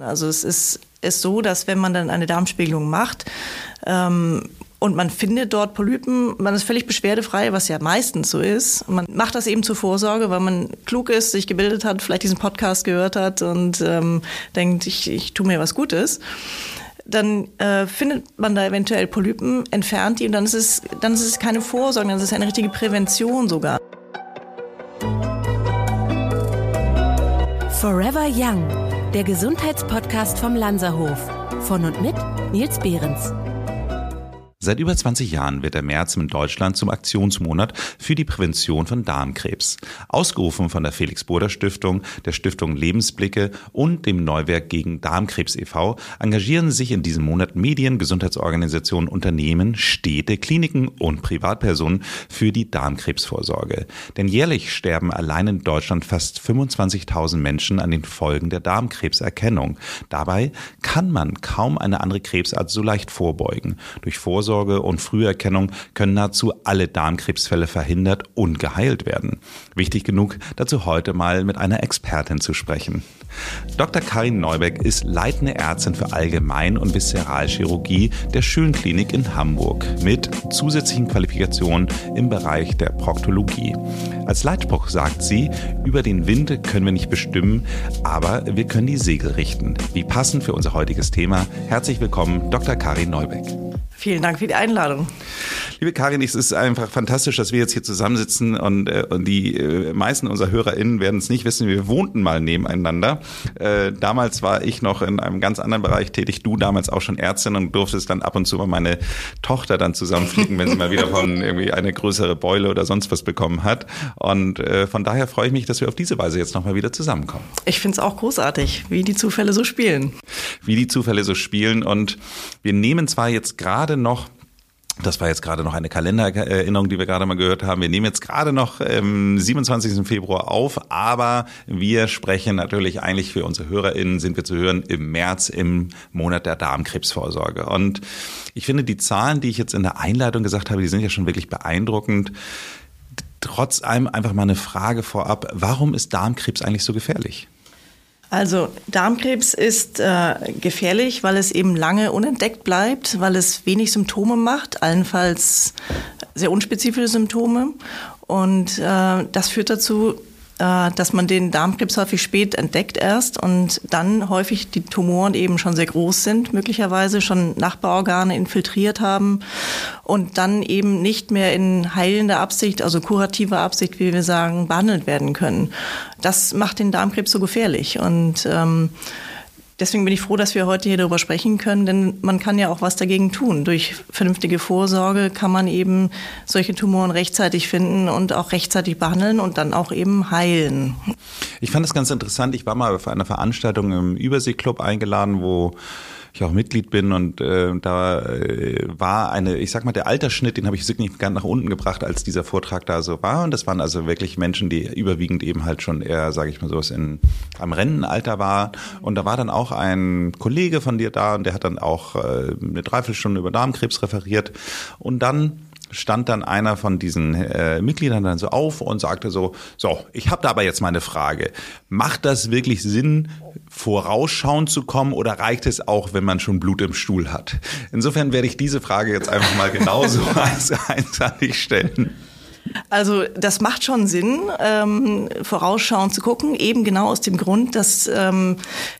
Also es ist, ist so, dass wenn man dann eine Darmspiegelung macht ähm, und man findet dort Polypen, man ist völlig beschwerdefrei, was ja meistens so ist. Man macht das eben zur Vorsorge, weil man klug ist, sich gebildet hat, vielleicht diesen Podcast gehört hat und ähm, denkt, ich, ich tue mir was Gutes dann äh, findet man da eventuell Polypen, entfernt die und dann ist es, dann ist es keine Vorsorge, dann ist es eine richtige Prävention sogar. Forever Young der Gesundheitspodcast vom Lanzerhof. Von und mit Nils Behrens. Seit über 20 Jahren wird der März in Deutschland zum Aktionsmonat für die Prävention von Darmkrebs. Ausgerufen von der Felix Burda Stiftung, der Stiftung Lebensblicke und dem Neuwerk gegen Darmkrebs e.V. engagieren sich in diesem Monat Medien, Gesundheitsorganisationen, Unternehmen, Städte, Kliniken und Privatpersonen für die Darmkrebsvorsorge. Denn jährlich sterben allein in Deutschland fast 25.000 Menschen an den Folgen der Darmkrebserkennung. Dabei kann man kaum eine andere Krebsart so leicht vorbeugen. Durch Vorsorge Vorsorge und Früherkennung können nahezu alle Darmkrebsfälle verhindert und geheilt werden. Wichtig genug, dazu heute mal mit einer Expertin zu sprechen. Dr. Karin Neubeck ist leitende Ärztin für Allgemein- und Viszeralchirurgie der Schönklinik in Hamburg mit zusätzlichen Qualifikationen im Bereich der Proktologie. Als Leitspruch sagt sie, über den Wind können wir nicht bestimmen, aber wir können die Segel richten. Wie passend für unser heutiges Thema. Herzlich willkommen, Dr. Karin Neubeck. Vielen Dank für die Einladung. Liebe Karin, es ist einfach fantastisch, dass wir jetzt hier zusammensitzen und, äh, und die äh, meisten unserer HörerInnen werden es nicht wissen. Wir wohnten mal nebeneinander. Äh, damals war ich noch in einem ganz anderen Bereich tätig. Du damals auch schon Ärztin und durftest dann ab und zu mal meine Tochter dann zusammenfliegen, wenn sie mal wieder von irgendwie eine größere Beule oder sonst was bekommen hat. Und äh, von daher freue ich mich, dass wir auf diese Weise jetzt nochmal wieder zusammenkommen. Ich finde es auch großartig, wie die Zufälle so spielen. Wie die Zufälle so spielen. Und wir nehmen zwar jetzt gerade gerade noch das war jetzt gerade noch eine Kalendererinnerung, die wir gerade mal gehört haben. Wir nehmen jetzt gerade noch ähm, 27. Februar auf, aber wir sprechen natürlich eigentlich für unsere HörerInnen, sind wir zu hören im März im Monat der Darmkrebsvorsorge. Und ich finde, die Zahlen, die ich jetzt in der Einleitung gesagt habe, die sind ja schon wirklich beeindruckend. Trotz allem einfach mal eine Frage vorab. Warum ist Darmkrebs eigentlich so gefährlich? Also Darmkrebs ist äh, gefährlich, weil es eben lange unentdeckt bleibt, weil es wenig Symptome macht, allenfalls sehr unspezifische Symptome. Und äh, das führt dazu, dass man den Darmkrebs häufig spät entdeckt erst und dann häufig die Tumoren eben schon sehr groß sind, möglicherweise schon Nachbarorgane infiltriert haben und dann eben nicht mehr in heilender Absicht, also kurativer Absicht, wie wir sagen, behandelt werden können. Das macht den Darmkrebs so gefährlich und ähm, Deswegen bin ich froh, dass wir heute hier darüber sprechen können, denn man kann ja auch was dagegen tun. Durch vernünftige Vorsorge kann man eben solche Tumoren rechtzeitig finden und auch rechtzeitig behandeln und dann auch eben heilen. Ich fand es ganz interessant. Ich war mal auf einer Veranstaltung im Überseeclub eingeladen, wo ich auch Mitglied bin und äh, da äh, war eine, ich sag mal, der Altersschnitt, den habe ich signifikant nach unten gebracht, als dieser Vortrag da so war. Und das waren also wirklich Menschen, die überwiegend eben halt schon eher, sage ich mal so, in, am Rennenalter war. Und da war dann auch ein Kollege von dir da und der hat dann auch äh, eine Dreiviertelstunde über Darmkrebs referiert. Und dann stand dann einer von diesen äh, Mitgliedern dann so auf und sagte so, so, ich habe da aber jetzt mal eine Frage. Macht das wirklich Sinn, vorausschauend zu kommen oder reicht es auch, wenn man schon Blut im Stuhl hat? Insofern werde ich diese Frage jetzt einfach mal genauso eins, eins an dich stellen. Also das macht schon Sinn, ähm, vorausschauend zu gucken, eben genau aus dem Grund, dass ähm,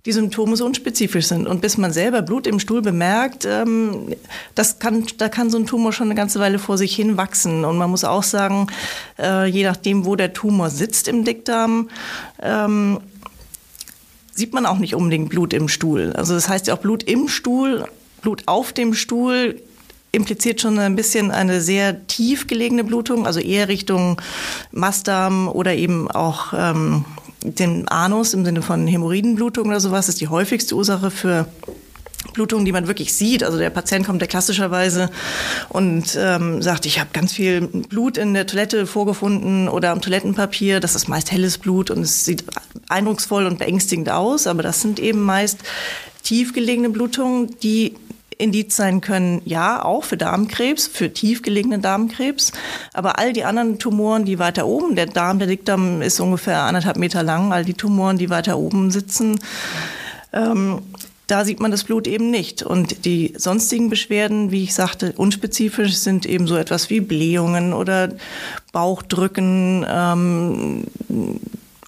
die Symptome so unspezifisch sind. Und bis man selber Blut im Stuhl bemerkt, ähm, das kann, da kann so ein Tumor schon eine ganze Weile vor sich hin wachsen. Und man muss auch sagen, äh, je nachdem, wo der Tumor sitzt im Dickdarm, ähm, sieht man auch nicht unbedingt Blut im Stuhl. Also das heißt ja auch Blut im Stuhl, Blut auf dem Stuhl impliziert schon ein bisschen eine sehr tief gelegene Blutung, also eher Richtung Mastdarm oder eben auch ähm, den Anus im Sinne von Hämorrhoidenblutung oder sowas. Ist die häufigste Ursache für Blutungen, die man wirklich sieht. Also der Patient kommt ja klassischerweise und ähm, sagt, ich habe ganz viel Blut in der Toilette vorgefunden oder am Toilettenpapier. Das ist meist helles Blut und es sieht eindrucksvoll und beängstigend aus, aber das sind eben meist tief gelegene Blutungen, die Indiz sein können, ja, auch für Darmkrebs, für tiefgelegenen Darmkrebs. Aber all die anderen Tumoren, die weiter oben, der Darm, der Dickdarm ist ungefähr anderthalb Meter lang, all die Tumoren, die weiter oben sitzen, Ähm, da sieht man das Blut eben nicht. Und die sonstigen Beschwerden, wie ich sagte, unspezifisch sind eben so etwas wie Blähungen oder Bauchdrücken, ähm,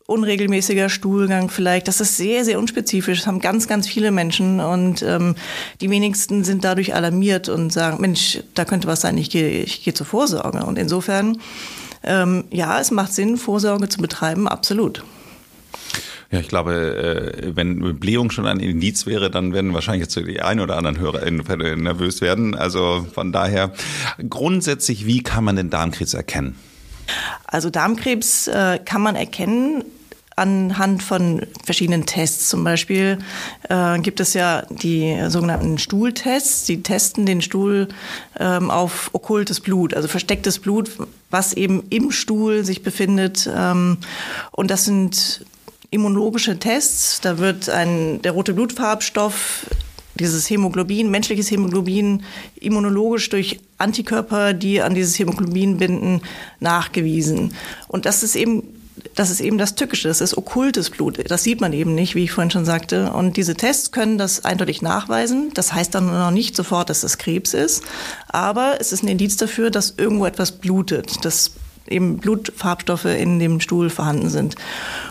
unregelmäßiger Stuhlgang vielleicht. Das ist sehr, sehr unspezifisch. Das haben ganz, ganz viele Menschen und ähm, die wenigsten sind dadurch alarmiert und sagen, Mensch, da könnte was sein, ich gehe, ich gehe zur Vorsorge. Und insofern, ähm, ja, es macht Sinn, Vorsorge zu betreiben, absolut. Ja, ich glaube, äh, wenn Blähung schon ein Indiz wäre, dann werden wahrscheinlich jetzt die ein oder anderen Hörer nervös werden. Also von daher grundsätzlich, wie kann man den Darmkrebs erkennen? Also Darmkrebs äh, kann man erkennen anhand von verschiedenen Tests. Zum Beispiel äh, gibt es ja die sogenannten Stuhltests. Die testen den Stuhl ähm, auf okkultes Blut, also verstecktes Blut, was eben im Stuhl sich befindet. Ähm, und das sind immunologische Tests. Da wird ein, der rote Blutfarbstoff dieses Hämoglobin, menschliches Hämoglobin, immunologisch durch Antikörper, die an dieses Hämoglobin binden, nachgewiesen. Und das ist eben das ist eben das Tückische, das ist okkultes Blut. Das sieht man eben nicht, wie ich vorhin schon sagte. Und diese Tests können das eindeutig nachweisen. Das heißt dann noch nicht sofort, dass es Krebs ist. Aber es ist ein Indiz dafür, dass irgendwo etwas blutet, dass eben Blutfarbstoffe in dem Stuhl vorhanden sind.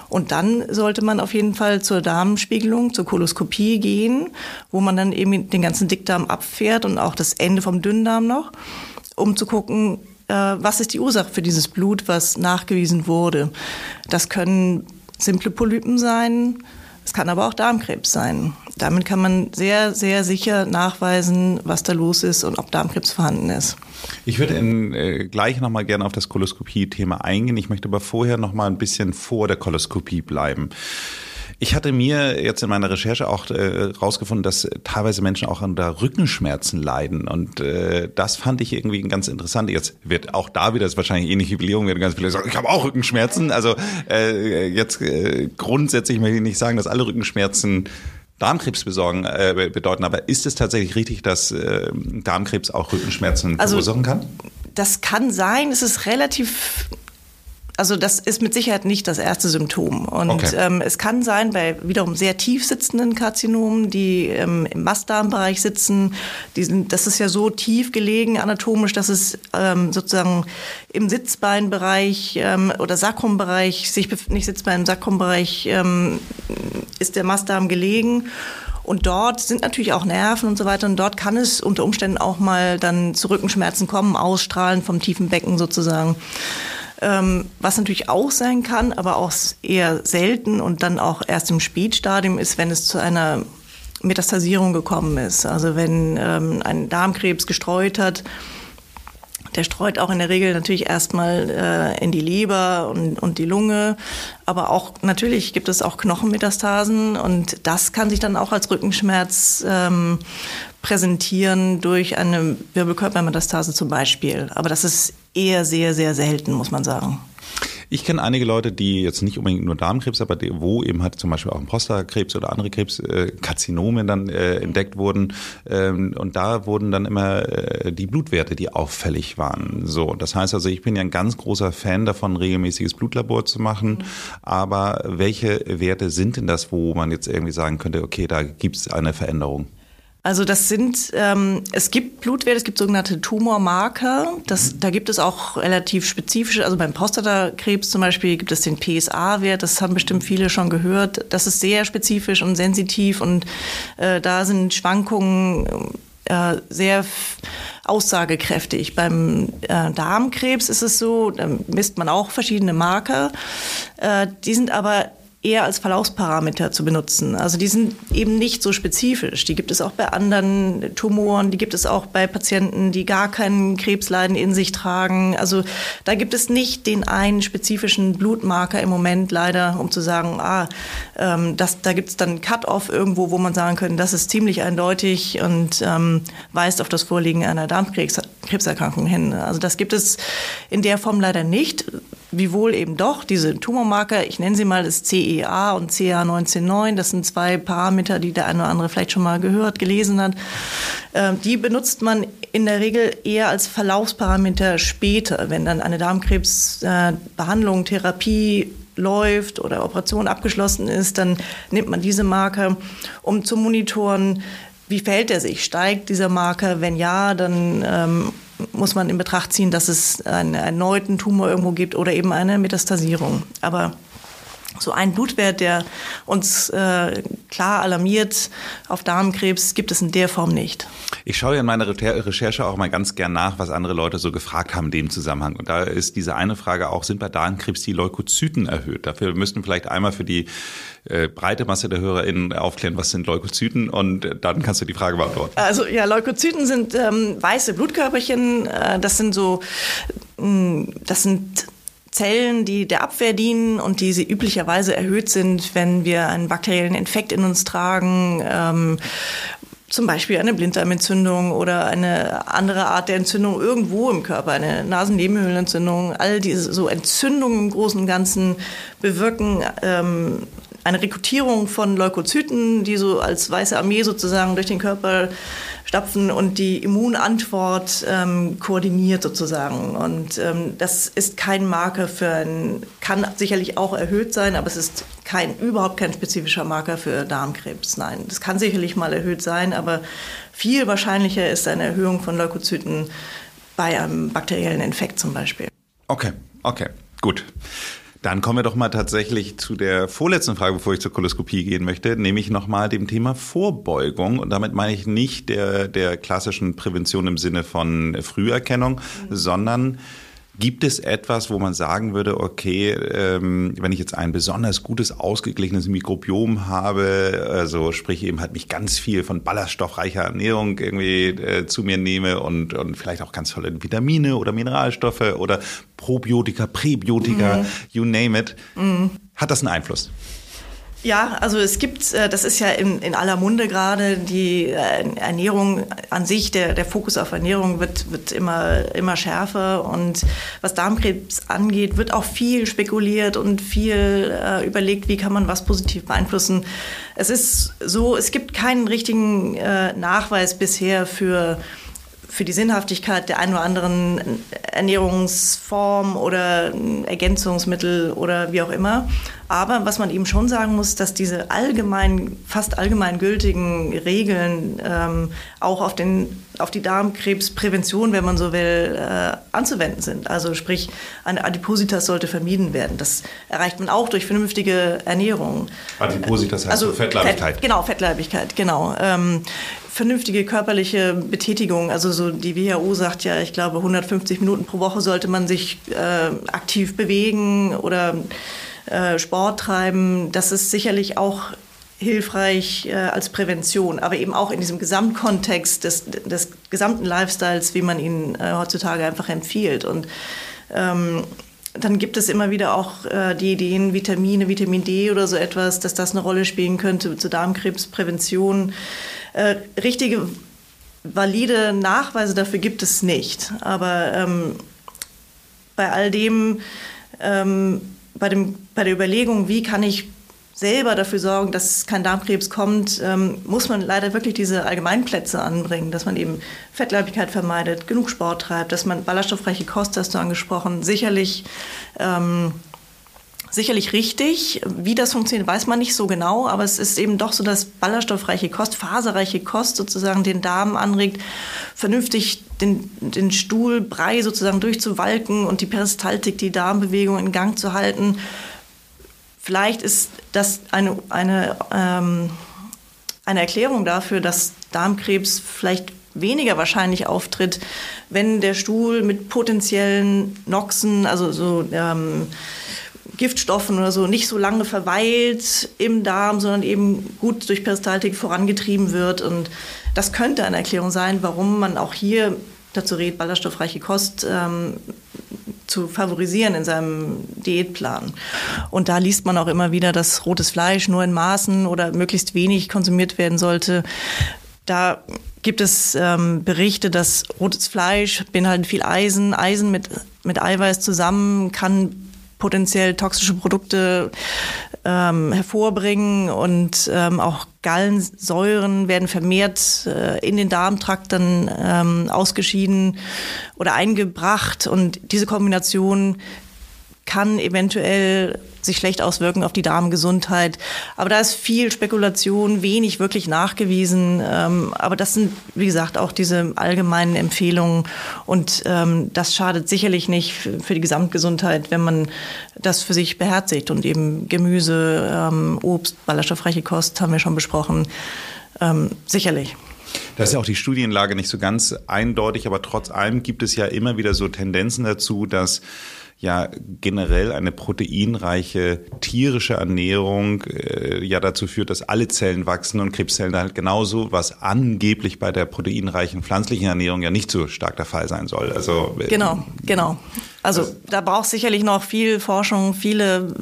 Und dann sollte man auf jeden Fall zur Darmspiegelung, zur Koloskopie gehen, wo man dann eben den ganzen Dickdarm abfährt und auch das Ende vom Dünndarm noch, um zu gucken, äh, was ist die Ursache für dieses Blut, was nachgewiesen wurde. Das können simple Polypen sein, es kann aber auch Darmkrebs sein. Damit kann man sehr, sehr sicher nachweisen, was da los ist und ob Darmkrebs vorhanden ist. Ich würde in, äh, gleich nochmal gerne auf das Koloskopie-Thema eingehen. Ich möchte aber vorher nochmal ein bisschen vor der Koloskopie bleiben. Ich hatte mir jetzt in meiner Recherche auch äh, rausgefunden, dass teilweise Menschen auch unter Rückenschmerzen leiden. Und äh, das fand ich irgendwie ganz interessant. Jetzt wird auch da wieder, das ist wahrscheinlich ähnlich wie Belehrung, werden ganz viele sagen, ich habe auch Rückenschmerzen. Also äh, jetzt äh, grundsätzlich möchte ich nicht sagen, dass alle Rückenschmerzen Darmkrebs besorgen, äh, bedeuten. Aber ist es tatsächlich richtig, dass äh, Darmkrebs auch Rückenschmerzen also, verursachen kann? Das kann sein. Es ist relativ also das ist mit Sicherheit nicht das erste Symptom. Und okay. ähm, es kann sein, bei wiederum sehr tief sitzenden Karzinomen, die ähm, im Mastdarmbereich sitzen, die sind, das ist ja so tief gelegen anatomisch, dass es ähm, sozusagen im Sitzbeinbereich ähm, oder Sakrumbereich, sich nicht Sitzbein, im Sakrumbereich ähm, ist der Mastdarm gelegen. Und dort sind natürlich auch Nerven und so weiter. Und dort kann es unter Umständen auch mal dann zu Rückenschmerzen kommen, ausstrahlen vom tiefen Becken sozusagen. Ähm, was natürlich auch sein kann, aber auch eher selten und dann auch erst im Spätstadium ist, wenn es zu einer Metastasierung gekommen ist. Also wenn ähm, ein Darmkrebs gestreut hat, der streut auch in der Regel natürlich erstmal äh, in die Leber und, und die Lunge. Aber auch natürlich gibt es auch Knochenmetastasen und das kann sich dann auch als Rückenschmerz ähm, präsentieren durch eine Wirbelkörpermetastase zum Beispiel. Aber das ist eher sehr, sehr selten, muss man sagen. Ich kenne einige Leute, die jetzt nicht unbedingt nur Darmkrebs, aber die, wo eben halt zum Beispiel auch ein Prostatakrebs oder andere Krebs, äh, dann äh, entdeckt wurden. Ähm, und da wurden dann immer äh, die Blutwerte, die auffällig waren. So, das heißt also, ich bin ja ein ganz großer Fan davon, regelmäßiges Blutlabor zu machen. Mhm. Aber welche Werte sind denn das, wo man jetzt irgendwie sagen könnte, okay, da gibt es eine Veränderung? Also das sind, ähm, es gibt Blutwerte, es gibt sogenannte Tumormarker. Das, da gibt es auch relativ spezifische, also beim Prostatakrebs zum Beispiel gibt es den PSA-Wert, das haben bestimmt viele schon gehört. Das ist sehr spezifisch und sensitiv und äh, da sind Schwankungen äh, sehr aussagekräftig. Beim äh, Darmkrebs ist es so, da misst man auch verschiedene Marker. Äh, die sind aber eher als Verlaufsparameter zu benutzen. Also die sind eben nicht so spezifisch. Die gibt es auch bei anderen Tumoren, die gibt es auch bei Patienten, die gar keinen Krebsleiden in sich tragen. Also da gibt es nicht den einen spezifischen Blutmarker im Moment leider, um zu sagen, ah, ähm, das, da gibt es dann Cut-off irgendwo, wo man sagen könnte, das ist ziemlich eindeutig und ähm, weist auf das Vorliegen einer Darmkrebserkrankung hin. Also das gibt es in der Form leider nicht wiewohl eben doch diese Tumormarker, ich nenne sie mal das CEA und CA199, das sind zwei Parameter, die der eine oder andere vielleicht schon mal gehört, gelesen hat, ähm, die benutzt man in der Regel eher als Verlaufsparameter später, wenn dann eine Darmkrebsbehandlung, Therapie läuft oder Operation abgeschlossen ist, dann nimmt man diese Marker, um zu monitoren, wie verhält er sich? Steigt dieser Marker? Wenn ja, dann ähm, muss man in Betracht ziehen, dass es einen erneuten Tumor irgendwo gibt oder eben eine Metastasierung. Aber so ein Blutwert, der uns äh, klar alarmiert auf Darmkrebs, gibt es in der Form nicht. Ich schaue in meiner Recherche auch mal ganz gern nach, was andere Leute so gefragt haben in dem Zusammenhang. Und da ist diese eine Frage auch, sind bei Darmkrebs die Leukozyten erhöht? Dafür müssten vielleicht einmal für die äh, breite Masse der HörerInnen aufklären, was sind Leukozyten und dann kannst du die Frage beantworten. Also ja, Leukozyten sind ähm, weiße Blutkörperchen. Äh, das sind so, mm, das sind Zellen, die der Abwehr dienen und die sie üblicherweise erhöht sind, wenn wir einen bakteriellen Infekt in uns tragen. Ähm, zum Beispiel eine Blinddarmentzündung oder eine andere Art der Entzündung irgendwo im Körper, eine Nasennebenhöhlenentzündung. All diese so Entzündungen im Großen und Ganzen bewirken ähm, eine Rekrutierung von Leukozyten, die so als weiße Armee sozusagen durch den Körper stapfen und die Immunantwort ähm, koordiniert sozusagen. Und ähm, das ist kein Marker für ein, kann sicherlich auch erhöht sein, aber es ist kein, überhaupt kein spezifischer Marker für Darmkrebs. Nein, das kann sicherlich mal erhöht sein, aber viel wahrscheinlicher ist eine Erhöhung von Leukozyten bei einem bakteriellen Infekt zum Beispiel. Okay, okay, gut. Dann kommen wir doch mal tatsächlich zu der vorletzten Frage, bevor ich zur Koloskopie gehen möchte, nämlich nochmal dem Thema Vorbeugung. Und damit meine ich nicht der, der klassischen Prävention im Sinne von Früherkennung, mhm. sondern Gibt es etwas, wo man sagen würde, okay, ähm, wenn ich jetzt ein besonders gutes, ausgeglichenes Mikrobiom habe, also sprich eben halt mich ganz viel von ballaststoffreicher Ernährung irgendwie äh, zu mir nehme und, und vielleicht auch ganz tolle Vitamine oder Mineralstoffe oder Probiotika, Präbiotika, mhm. you name it, mhm. hat das einen Einfluss? Ja, also es gibt, äh, das ist ja in, in aller Munde gerade, die äh, Ernährung an sich, der, der Fokus auf Ernährung wird, wird immer, immer schärfer. Und was Darmkrebs angeht, wird auch viel spekuliert und viel äh, überlegt, wie kann man was positiv beeinflussen. Es ist so, es gibt keinen richtigen äh, Nachweis bisher für für die Sinnhaftigkeit der einen oder anderen Ernährungsform oder Ergänzungsmittel oder wie auch immer. Aber was man eben schon sagen muss, dass diese allgemein, fast allgemein gültigen Regeln ähm, auch auf, den, auf die Darmkrebsprävention, wenn man so will, äh, anzuwenden sind. Also sprich, eine Adipositas sollte vermieden werden. Das erreicht man auch durch vernünftige Ernährung. Adipositas heißt also Fettleibigkeit. Fett, genau, Fettleibigkeit, genau. Ähm, vernünftige körperliche Betätigung. Also so die WHO sagt ja, ich glaube, 150 Minuten pro Woche sollte man sich äh, aktiv bewegen oder äh, Sport treiben. Das ist sicherlich auch hilfreich äh, als Prävention, aber eben auch in diesem Gesamtkontext des, des gesamten Lifestyles, wie man ihn äh, heutzutage einfach empfiehlt. Und ähm, dann gibt es immer wieder auch äh, die Ideen, Vitamine, Vitamin D oder so etwas, dass das eine Rolle spielen könnte zur Darmkrebsprävention. Äh, richtige, valide Nachweise dafür gibt es nicht. Aber ähm, bei all dem, ähm, bei, dem, bei der Überlegung, wie kann ich selber dafür sorgen, dass kein Darmkrebs kommt, ähm, muss man leider wirklich diese Allgemeinplätze anbringen, dass man eben Fettleibigkeit vermeidet, genug Sport treibt, dass man ballaststoffreiche Kost, hast du angesprochen, sicherlich ähm, sicherlich richtig. Wie das funktioniert, weiß man nicht so genau, aber es ist eben doch so, dass ballaststoffreiche Kost, faserreiche Kost sozusagen den Darm anregt, vernünftig den, den Stuhlbrei sozusagen durchzuwalken und die Peristaltik, die Darmbewegung in Gang zu halten. Vielleicht ist das eine, eine, ähm, eine Erklärung dafür, dass Darmkrebs vielleicht weniger wahrscheinlich auftritt, wenn der Stuhl mit potenziellen Noxen, also so ähm, Giftstoffen oder so nicht so lange verweilt im Darm, sondern eben gut durch Peristaltik vorangetrieben wird. Und das könnte eine Erklärung sein, warum man auch hier dazu rät, ballaststoffreiche Kost ähm, zu favorisieren in seinem Diätplan. Und da liest man auch immer wieder, dass rotes Fleisch nur in Maßen oder möglichst wenig konsumiert werden sollte. Da gibt es ähm, Berichte, dass rotes Fleisch beinhaltet viel Eisen. Eisen mit, mit Eiweiß zusammen kann potenziell toxische Produkte ähm, hervorbringen und ähm, auch Gallensäuren werden vermehrt äh, in den Darmtrakt dann ähm, ausgeschieden oder eingebracht. Und diese Kombination kann eventuell sich schlecht auswirken auf die Darmgesundheit. Aber da ist viel Spekulation, wenig wirklich nachgewiesen. Ähm, aber das sind, wie gesagt, auch diese allgemeinen Empfehlungen. Und ähm, das schadet sicherlich nicht für die Gesamtgesundheit, wenn man das für sich beherzigt. Und eben Gemüse, ähm, Obst, ballaststoffreiche Kost haben wir schon besprochen. Sicherlich. Da ist ja auch die Studienlage nicht so ganz eindeutig, aber trotz allem gibt es ja immer wieder so Tendenzen dazu, dass ja generell eine proteinreiche tierische Ernährung äh, ja dazu führt, dass alle Zellen wachsen und Krebszellen halt genauso, was angeblich bei der proteinreichen pflanzlichen Ernährung ja nicht so stark der Fall sein soll. Also äh, genau, genau. Also da braucht sicherlich noch viel Forschung, viele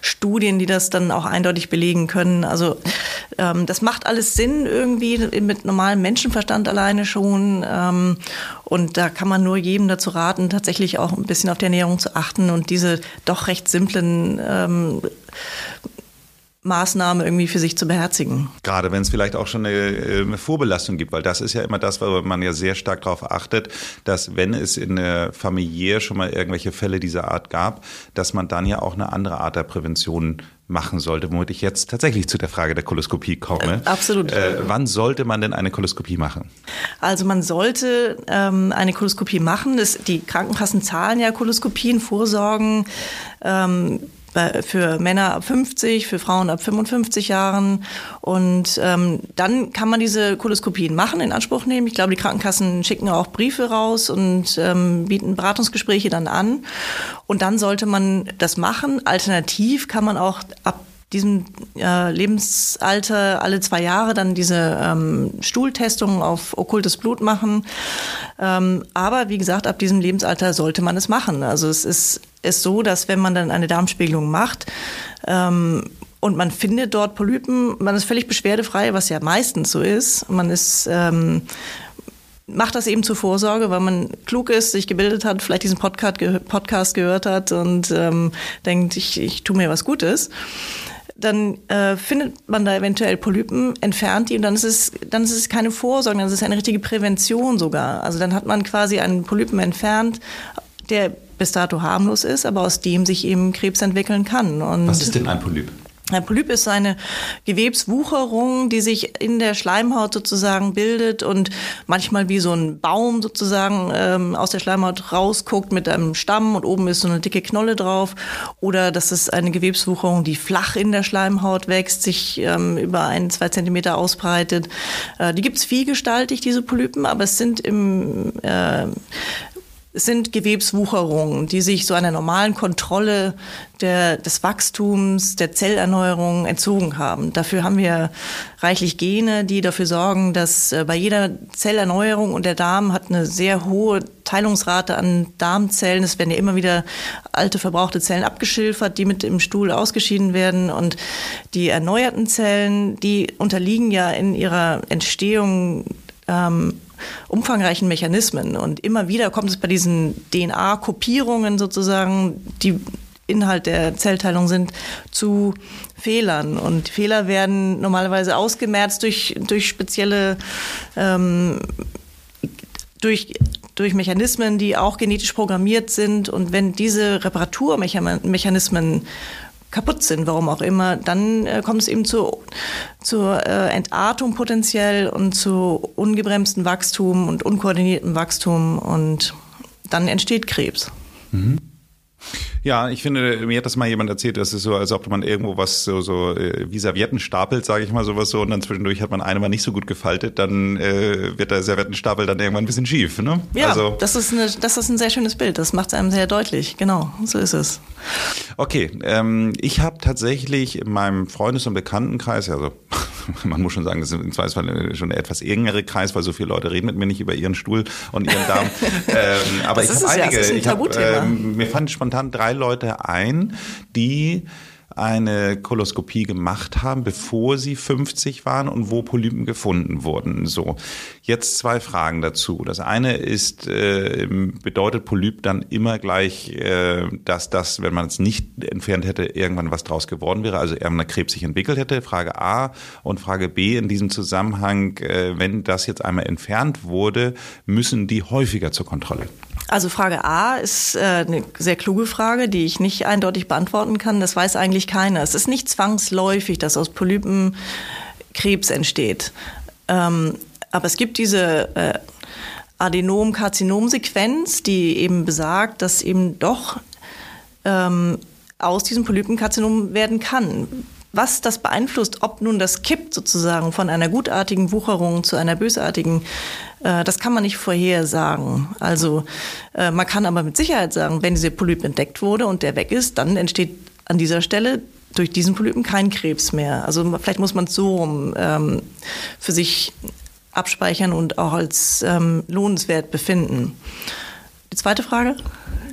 Studien, die das dann auch eindeutig belegen können. Also ähm, das macht alles Sinn irgendwie mit normalem Menschenverstand alleine schon. Ähm, und da kann man nur jedem dazu raten, tatsächlich auch ein bisschen auf die Ernährung zu achten und diese doch recht simplen ähm, Maßnahme irgendwie für sich zu beherzigen. Gerade wenn es vielleicht auch schon eine, eine, Vorbelastung gibt, weil das ist ja immer das, wo man ja sehr stark darauf achtet, dass wenn es in der Familie schon mal irgendwelche Fälle dieser Art gab, dass man dann ja auch eine andere Art der Prävention machen sollte, womit ich jetzt tatsächlich zu der Frage der Koloskopie komme. Äh, absolut. Äh, wann sollte man denn eine Koloskopie machen? Also man sollte ähm, eine Koloskopie machen. Das, die Krankenkassen zahlen ja Koloskopien, Vorsorgen. Ähm, für Männer ab 50, für Frauen ab 55 Jahren. Und ähm, dann kann man diese Koloskopien machen, in Anspruch nehmen. Ich glaube, die Krankenkassen schicken auch Briefe raus und ähm, bieten Beratungsgespräche dann an. Und dann sollte man das machen. Alternativ kann man auch ab diesem äh, Lebensalter alle zwei Jahre dann diese ähm, Stuhltestung auf okkultes Blut machen. Ähm, aber wie gesagt, ab diesem Lebensalter sollte man es machen. Also es ist, ist so, dass wenn man dann eine Darmspiegelung macht, ähm, und man findet dort Polypen, man ist völlig beschwerdefrei, was ja meistens so ist. Man ist ähm, macht das eben zur Vorsorge, weil man klug ist, sich gebildet hat, vielleicht diesen Podcast, Podcast gehört hat und ähm, denkt, ich, ich tue mir was Gutes dann äh, findet man da eventuell Polypen, entfernt die und dann ist es, dann ist es keine Vorsorge, dann ist es eine richtige Prävention sogar. Also dann hat man quasi einen Polypen entfernt, der bis dato harmlos ist, aber aus dem sich eben Krebs entwickeln kann. Und Was ist denn ein Polyp? Ein Polyp ist eine Gewebswucherung, die sich in der Schleimhaut sozusagen bildet und manchmal wie so ein Baum sozusagen ähm, aus der Schleimhaut rausguckt mit einem Stamm und oben ist so eine dicke Knolle drauf. Oder das ist eine Gewebswucherung, die flach in der Schleimhaut wächst, sich ähm, über ein, zwei Zentimeter ausbreitet. Äh, die gibt's vielgestaltig, diese Polypen, aber es sind im äh, es sind Gewebswucherungen, die sich so einer normalen Kontrolle der, des Wachstums, der Zellerneuerung entzogen haben. Dafür haben wir reichlich Gene, die dafür sorgen, dass äh, bei jeder Zellerneuerung und der Darm hat eine sehr hohe Teilungsrate an Darmzellen. Es werden ja immer wieder alte verbrauchte Zellen abgeschilfert, die mit im Stuhl ausgeschieden werden. Und die erneuerten Zellen, die unterliegen ja in ihrer Entstehung ähm, umfangreichen Mechanismen. Und immer wieder kommt es bei diesen DNA-Kopierungen sozusagen, die Inhalt der Zellteilung sind, zu Fehlern. Und Fehler werden normalerweise ausgemerzt durch, durch spezielle ähm, durch, durch Mechanismen, die auch genetisch programmiert sind. Und wenn diese Reparaturmechanismen kaputt sind, warum auch immer, dann äh, kommt es eben zu, zur äh, Entartung potenziell und zu ungebremstem Wachstum und unkoordiniertem Wachstum und dann entsteht Krebs. Mhm. Ja, ich finde, mir hat das mal jemand erzählt, das ist so, als ob man irgendwo was so, so äh, wie Servietten stapelt, sage ich mal sowas so, und dann zwischendurch hat man eine mal nicht so gut gefaltet, dann äh, wird der Serviettenstapel dann irgendwann ein bisschen schief. Ne? Ja, also, das, ist eine, das ist ein sehr schönes Bild, das macht es einem sehr deutlich, genau, so ist es. Okay, ähm, ich habe tatsächlich in meinem Freundes- und Bekanntenkreis, also man muss schon sagen, das ist im Zweifelsfall schon ein etwas engere Kreis, weil so viele Leute reden mit mir nicht über ihren Stuhl und ihren Darm. ähm, aber das ich habe einige, ja, ich hab, ähm, mir fanden spontan drei Leute ein, die eine Koloskopie gemacht haben, bevor sie 50 waren und wo Polypen gefunden wurden. So, jetzt zwei Fragen dazu. Das eine ist, äh, bedeutet Polyp dann immer gleich, äh, dass das, wenn man es nicht entfernt hätte, irgendwann was draus geworden wäre, also irgendein Krebs sich entwickelt hätte? Frage A und Frage B in diesem Zusammenhang, äh, wenn das jetzt einmal entfernt wurde, müssen die häufiger zur Kontrolle? Also Frage A ist äh, eine sehr kluge Frage, die ich nicht eindeutig beantworten kann. Das weiß eigentlich keiner. Es ist nicht zwangsläufig, dass aus Polypen Krebs entsteht. Ähm, aber es gibt diese äh, Adenom-Karzinom-Sequenz, die eben besagt, dass eben doch ähm, aus diesem Polypenkarzinom werden kann. Was das beeinflusst, ob nun das kippt sozusagen von einer gutartigen Wucherung zu einer bösartigen, das kann man nicht vorhersagen. Also äh, man kann aber mit Sicherheit sagen, wenn dieser Polyp entdeckt wurde und der weg ist, dann entsteht an dieser Stelle durch diesen Polypen kein Krebs mehr. Also vielleicht muss man es so ähm, für sich abspeichern und auch als ähm, lohnenswert befinden. Die zweite Frage?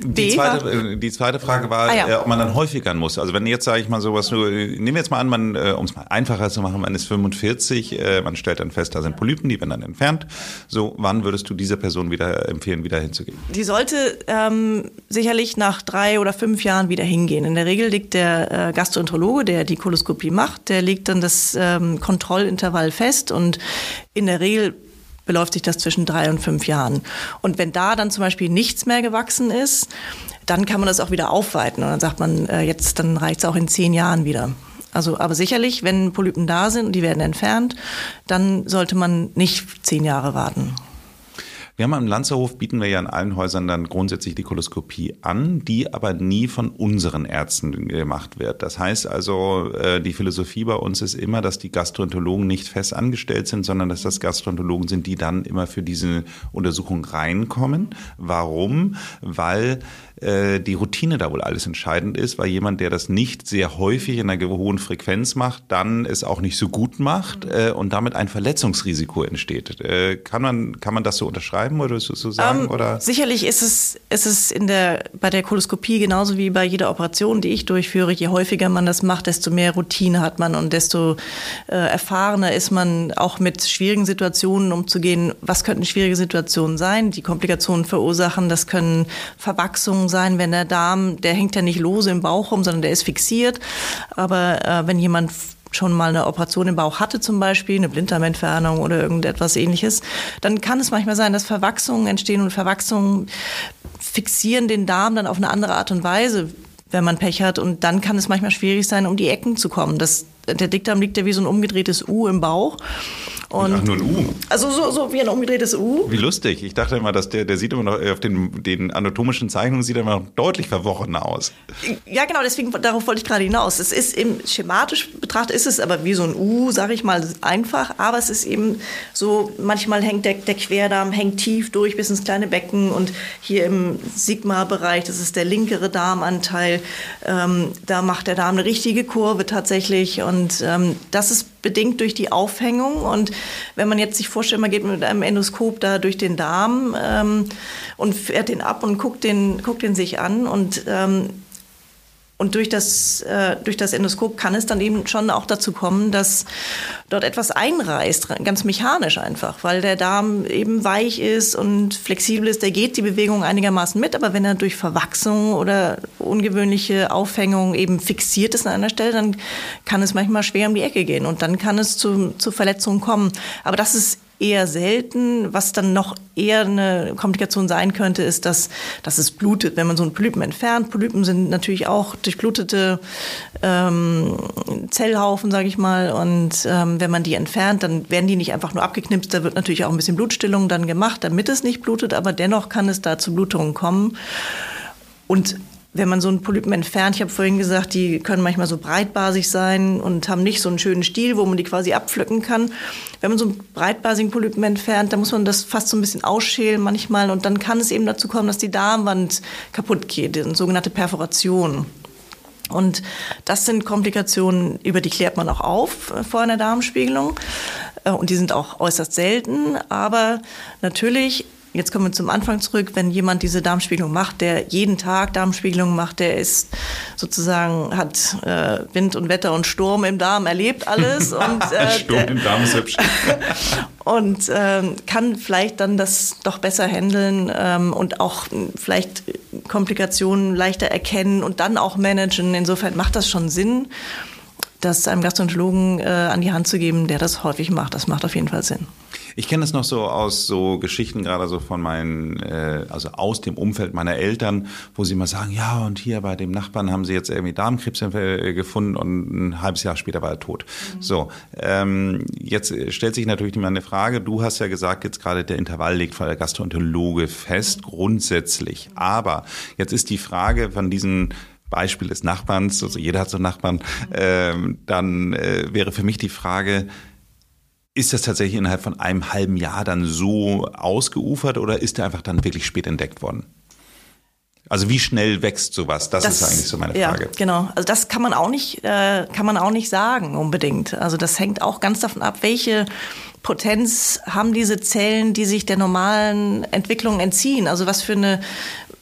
Die zweite, äh, die zweite Frage war, ah, ja. äh, ob man dann häufiger muss. Also wenn jetzt, sage ich mal, sowas nur, nehmen wir jetzt mal an, man, äh, um es mal einfacher zu machen, man ist 45, äh, man stellt dann fest, da sind Polypen, die werden dann entfernt. So, wann würdest du dieser Person wieder empfehlen, wieder hinzugehen? Die sollte ähm, sicherlich nach drei oder fünf Jahren wieder hingehen. In der Regel liegt der äh, Gastroenterologe, der die Koloskopie macht, der legt dann das ähm, Kontrollintervall fest und in der Regel beläuft sich das zwischen drei und fünf Jahren. Und wenn da dann zum Beispiel nichts mehr gewachsen ist, dann kann man das auch wieder aufweiten. Und dann sagt man, äh, jetzt, dann reicht es auch in zehn Jahren wieder. Also, aber sicherlich, wenn Polypen da sind und die werden entfernt, dann sollte man nicht zehn Jahre warten. Wir haben am Lanzerhof, bieten wir ja in allen Häusern dann grundsätzlich die Koloskopie an, die aber nie von unseren Ärzten gemacht wird. Das heißt also, äh, die Philosophie bei uns ist immer, dass die Gastroenterologen nicht fest angestellt sind, sondern dass das Gastroenterologen sind, die dann immer für diese Untersuchung reinkommen. Warum? Weil äh, die Routine da wohl alles entscheidend ist, weil jemand, der das nicht sehr häufig in einer hohen Frequenz macht, dann es auch nicht so gut macht äh, und damit ein Verletzungsrisiko entsteht. Äh, kann man kann man das so unterschreiben oder so, so sagen? Ähm, oder? Sicherlich ist es ist es in der bei der Koloskopie genauso wie bei jeder Operation, die ich durchführe. Je häufiger man das macht, desto mehr Routine hat man und desto äh, erfahrener ist man auch mit schwierigen Situationen umzugehen. Was könnten schwierige Situationen sein? Die Komplikationen verursachen. Das können Verwachsungen Verletzung sein, wenn der Darm, der hängt ja nicht lose im Bauch rum, sondern der ist fixiert. Aber äh, wenn jemand schon mal eine Operation im Bauch hatte zum Beispiel, eine Blinddarmentfernung oder irgendetwas ähnliches, dann kann es manchmal sein, dass Verwachsungen entstehen und Verwachsungen fixieren den Darm dann auf eine andere Art und Weise, wenn man Pech hat. Und dann kann es manchmal schwierig sein, um die Ecken zu kommen. Das, der Dickdarm liegt ja wie so ein umgedrehtes U im Bauch. Und Ach, nur ein U. Also so, so wie ein umgedrehtes U. Wie lustig. Ich dachte immer, dass der, der sieht immer noch, auf den, den anatomischen Zeichnungen sieht er immer noch deutlich verworrener aus. Ja, genau, deswegen, darauf wollte ich gerade hinaus. Es ist im schematisch betrachtet ist es aber wie so ein U, sage ich mal, einfach, aber es ist eben so, manchmal hängt der, der Querdarm hängt tief durch bis ins kleine Becken und hier im Sigma-Bereich, das ist der linkere Darmanteil, ähm, da macht der Darm eine richtige Kurve tatsächlich und ähm, das ist bedingt durch die Aufhängung. Und wenn man jetzt sich vorstellt, man geht mit einem Endoskop da durch den Darm ähm, und fährt den ab und guckt den, guckt den sich an und ähm, und durch das, äh, durch das Endoskop kann es dann eben schon auch dazu kommen, dass dort etwas einreißt, ganz mechanisch einfach, weil der Darm eben weich ist und flexibel ist. Der geht die Bewegung einigermaßen mit, aber wenn er durch Verwachsung oder ungewöhnliche Aufhängung eben fixiert ist an einer Stelle, dann kann es manchmal schwer um die Ecke gehen und dann kann es zu, zu Verletzungen kommen. Aber das ist eher selten. Was dann noch eher eine Komplikation sein könnte, ist, dass, dass es blutet, wenn man so einen Polypen entfernt. Polypen sind natürlich auch durchblutete ähm, Zellhaufen, sage ich mal. Und ähm, wenn man die entfernt, dann werden die nicht einfach nur abgeknipst. Da wird natürlich auch ein bisschen Blutstillung dann gemacht, damit es nicht blutet. Aber dennoch kann es da zu Blutungen kommen. Und wenn man so einen Polypen entfernt, ich habe vorhin gesagt, die können manchmal so breitbasig sein und haben nicht so einen schönen Stiel, wo man die quasi abpflücken kann. Wenn man so einen breitbasigen Polypen entfernt, dann muss man das fast so ein bisschen ausschälen manchmal und dann kann es eben dazu kommen, dass die Darmwand kaputt geht, eine sogenannte Perforation. Und das sind Komplikationen, über die klärt man auch auf äh, vor einer Darmspiegelung. Äh, und die sind auch äußerst selten. Aber natürlich Jetzt kommen wir zum Anfang zurück. Wenn jemand diese Darmspiegelung macht, der jeden Tag Darmspiegelung macht, der ist sozusagen, hat äh, Wind und Wetter und Sturm im Darm erlebt alles. und, äh, Sturm im Darm ist hübsch. und äh, kann vielleicht dann das doch besser handeln ähm, und auch vielleicht Komplikationen leichter erkennen und dann auch managen. Insofern macht das schon Sinn das einem Gastroenterologen äh, an die Hand zu geben, der das häufig macht. Das macht auf jeden Fall Sinn. Ich kenne das noch so aus so Geschichten gerade so von meinen, äh, also aus dem Umfeld meiner Eltern, wo sie mal sagen, ja und hier bei dem Nachbarn haben sie jetzt irgendwie Darmkrebs äh, gefunden und ein halbes Jahr später war er tot. Mhm. So, ähm, jetzt stellt sich natürlich mal eine Frage. Du hast ja gesagt, jetzt gerade der Intervall liegt von der Gastroenterologe fest, grundsätzlich. Aber jetzt ist die Frage von diesen Beispiel des Nachbarns, also jeder hat so einen Nachbarn, ähm, dann äh, wäre für mich die Frage, ist das tatsächlich innerhalb von einem halben Jahr dann so ausgeufert oder ist der einfach dann wirklich spät entdeckt worden? Also wie schnell wächst sowas? Das, das ist eigentlich so meine Frage. Ja, genau. Also das kann man auch nicht, äh, kann man auch nicht sagen unbedingt. Also das hängt auch ganz davon ab, welche Potenz haben diese Zellen, die sich der normalen Entwicklung entziehen. Also was für eine,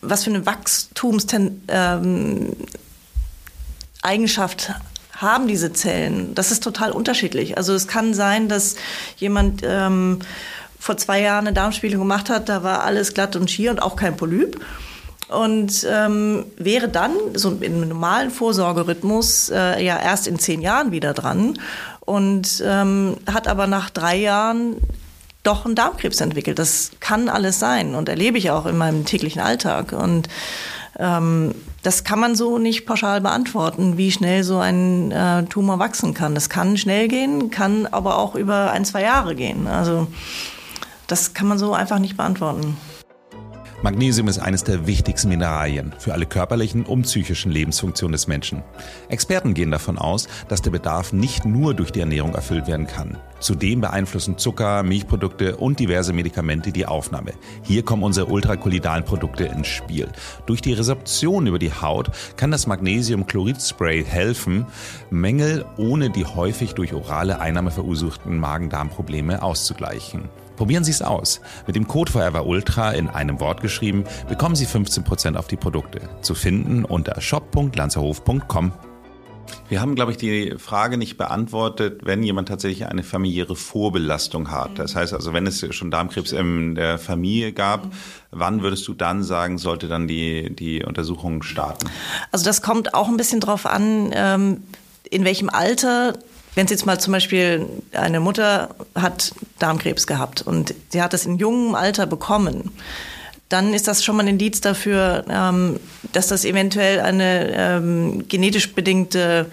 was für eine Wachstumseigenschaft ähm, haben diese Zellen? Das ist total unterschiedlich. Also es kann sein, dass jemand ähm, vor zwei Jahren eine Darmspiegelung gemacht hat, da war alles glatt und schier und auch kein Polyp. Und ähm, wäre dann so im normalen Vorsorgerhythmus äh, ja erst in zehn Jahren wieder dran und ähm, hat aber nach drei Jahren doch einen Darmkrebs entwickelt. Das kann alles sein und erlebe ich auch in meinem täglichen Alltag. Und ähm, das kann man so nicht pauschal beantworten, wie schnell so ein äh, Tumor wachsen kann. Das kann schnell gehen, kann aber auch über ein, zwei Jahre gehen. Also das kann man so einfach nicht beantworten. Magnesium ist eines der wichtigsten Mineralien für alle körperlichen und psychischen Lebensfunktionen des Menschen. Experten gehen davon aus, dass der Bedarf nicht nur durch die Ernährung erfüllt werden kann. Zudem beeinflussen Zucker, Milchprodukte und diverse Medikamente die Aufnahme. Hier kommen unsere ultrakolidalen Produkte ins Spiel. Durch die Resorption über die Haut kann das Magnesiumchlorid-Spray helfen, Mängel ohne die häufig durch orale Einnahme verursachten Magen-Darm-Probleme auszugleichen. Probieren Sie es aus. Mit dem Code Forever Ultra in einem Wort geschrieben bekommen Sie 15% auf die Produkte. Zu finden unter shop.lanzerhof.com. Wir haben, glaube ich, die Frage nicht beantwortet, wenn jemand tatsächlich eine familiäre Vorbelastung hat. Das heißt also, wenn es schon Darmkrebs in der Familie gab, wann würdest du dann sagen, sollte dann die, die Untersuchung starten? Also das kommt auch ein bisschen drauf an, ähm, in welchem Alter wenn es jetzt mal zum Beispiel eine Mutter hat Darmkrebs gehabt und sie hat es in jungem Alter bekommen, dann ist das schon mal ein Indiz dafür, ähm, dass das eventuell eine ähm, genetisch bedingte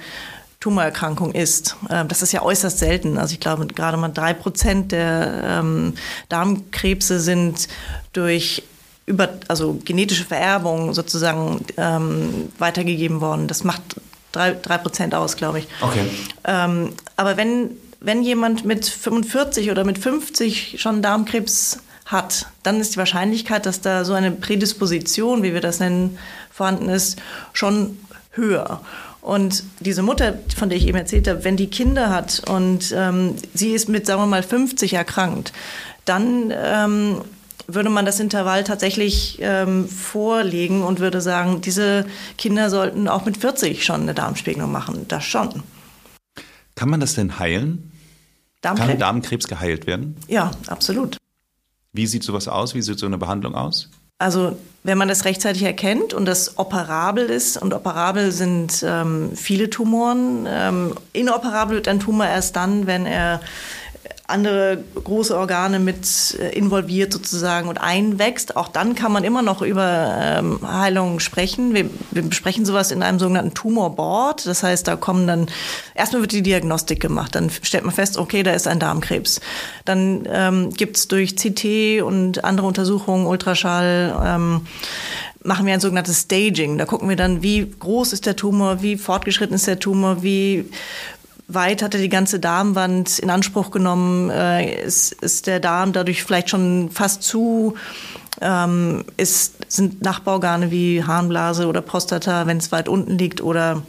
Tumorerkrankung ist. Ähm, das ist ja äußerst selten. Also ich glaube, gerade mal drei Prozent der ähm, Darmkrebse sind durch über, also genetische Vererbung sozusagen ähm, weitergegeben worden. Das macht drei, drei Prozent aus, glaube ich. Okay. Ähm, aber wenn, wenn jemand mit 45 oder mit 50 schon Darmkrebs hat, dann ist die Wahrscheinlichkeit, dass da so eine Prädisposition, wie wir das nennen, vorhanden ist, schon höher. Und diese Mutter, von der ich eben erzählt habe, wenn die Kinder hat und ähm, sie ist mit, sagen wir mal, 50 erkrankt, dann ähm, würde man das Intervall tatsächlich ähm, vorlegen und würde sagen, diese Kinder sollten auch mit 40 schon eine Darmspiegelung machen. Das schon. Kann man das denn heilen? Darmkrebs? Kann Darmkrebs geheilt werden? Ja, absolut. Wie sieht sowas aus? Wie sieht so eine Behandlung aus? Also wenn man das rechtzeitig erkennt und das operabel ist, und operabel sind ähm, viele Tumoren, ähm, inoperabel wird ein Tumor erst dann, wenn er andere große Organe mit äh, involviert sozusagen und einwächst. Auch dann kann man immer noch über ähm, Heilung sprechen. Wir, wir besprechen sowas in einem sogenannten Tumorboard. Das heißt, da kommen dann, erstmal wird die Diagnostik gemacht, dann stellt man fest, okay, da ist ein Darmkrebs. Dann ähm, gibt es durch CT und andere Untersuchungen, Ultraschall, ähm, machen wir ein sogenanntes Staging. Da gucken wir dann, wie groß ist der Tumor, wie fortgeschritten ist der Tumor, wie weit hat er die ganze Darmwand in Anspruch genommen? Äh, ist, ist der Darm dadurch vielleicht schon fast zu? Ähm, ist, sind Nachbarorgane wie Harnblase oder Prostata, wenn es weit unten liegt, oder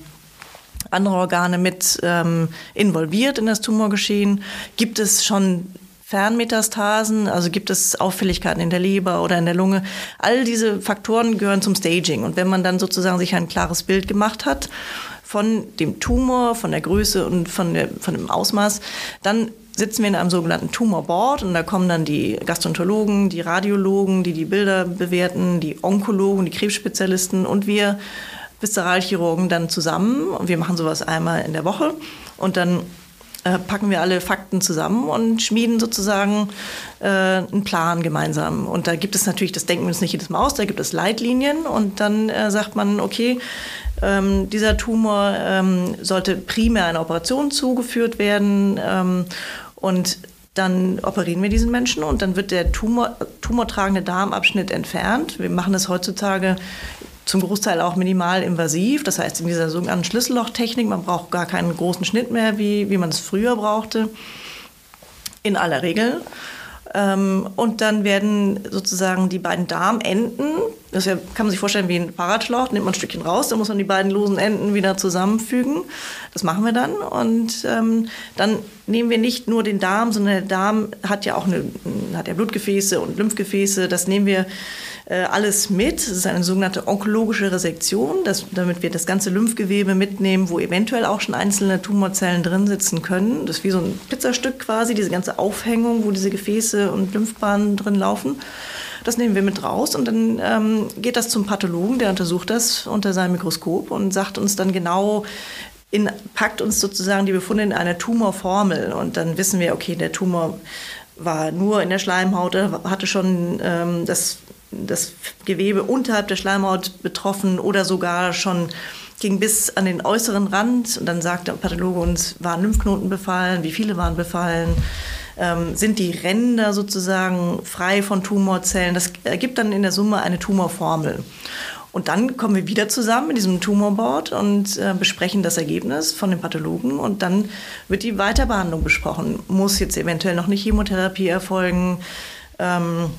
andere Organe mit ähm, involviert in das Tumorgeschehen? Gibt es schon Fernmetastasen, also gibt es Auffälligkeiten in der Leber oder in der Lunge. All diese Faktoren gehören zum Staging. Und wenn man dann sozusagen sich ein klares Bild gemacht hat von dem Tumor, von der Größe und von, der, von dem Ausmaß, dann sitzen wir in einem sogenannten Tumorboard und da kommen dann die Gastroenterologen, die Radiologen, die die Bilder bewerten, die Onkologen, die Krebsspezialisten und wir Viszeralchirurgen dann zusammen. Und wir machen sowas einmal in der Woche und dann äh, packen wir alle Fakten zusammen und schmieden sozusagen äh, einen Plan gemeinsam. Und da gibt es natürlich, das denken wir uns nicht jedes Mal aus, da gibt es Leitlinien und dann äh, sagt man, okay, ähm, dieser Tumor ähm, sollte primär einer Operation zugeführt werden ähm, und dann operieren wir diesen Menschen und dann wird der Tumor, tumortragende Darmabschnitt entfernt. Wir machen das heutzutage zum Großteil auch minimal invasiv, das heißt in dieser sogenannten Schlüssellochtechnik. Man braucht gar keinen großen Schnitt mehr, wie, wie man es früher brauchte, in aller Regel. Ähm, und dann werden sozusagen die beiden Darmenden, das kann man sich vorstellen wie ein Fahrradschlauch, nimmt man ein Stückchen raus, dann muss man die beiden losen Enden wieder zusammenfügen. Das machen wir dann. Und ähm, dann nehmen wir nicht nur den Darm, sondern der Darm hat ja auch eine, hat ja Blutgefäße und Lymphgefäße. Das nehmen wir alles mit. Das ist eine sogenannte onkologische Resektion, das, damit wir das ganze Lymphgewebe mitnehmen, wo eventuell auch schon einzelne Tumorzellen drin sitzen können. Das ist wie so ein Pizzastück quasi, diese ganze Aufhängung, wo diese Gefäße und Lymphbahnen drin laufen. Das nehmen wir mit raus und dann ähm, geht das zum Pathologen, der untersucht das unter seinem Mikroskop und sagt uns dann genau, in, packt uns sozusagen die Befunde in eine Tumorformel und dann wissen wir, okay, der Tumor war nur in der Schleimhaut, hatte schon ähm, das das Gewebe unterhalb der Schleimhaut betroffen oder sogar schon ging bis an den äußeren Rand. Und dann sagt der Pathologe uns, waren Lymphknoten befallen, wie viele waren befallen, ähm, sind die Ränder sozusagen frei von Tumorzellen. Das ergibt dann in der Summe eine Tumorformel. Und dann kommen wir wieder zusammen in diesem Tumorboard und äh, besprechen das Ergebnis von den Pathologen. Und dann wird die Weiterbehandlung besprochen. Muss jetzt eventuell noch eine Chemotherapie erfolgen? Ähm,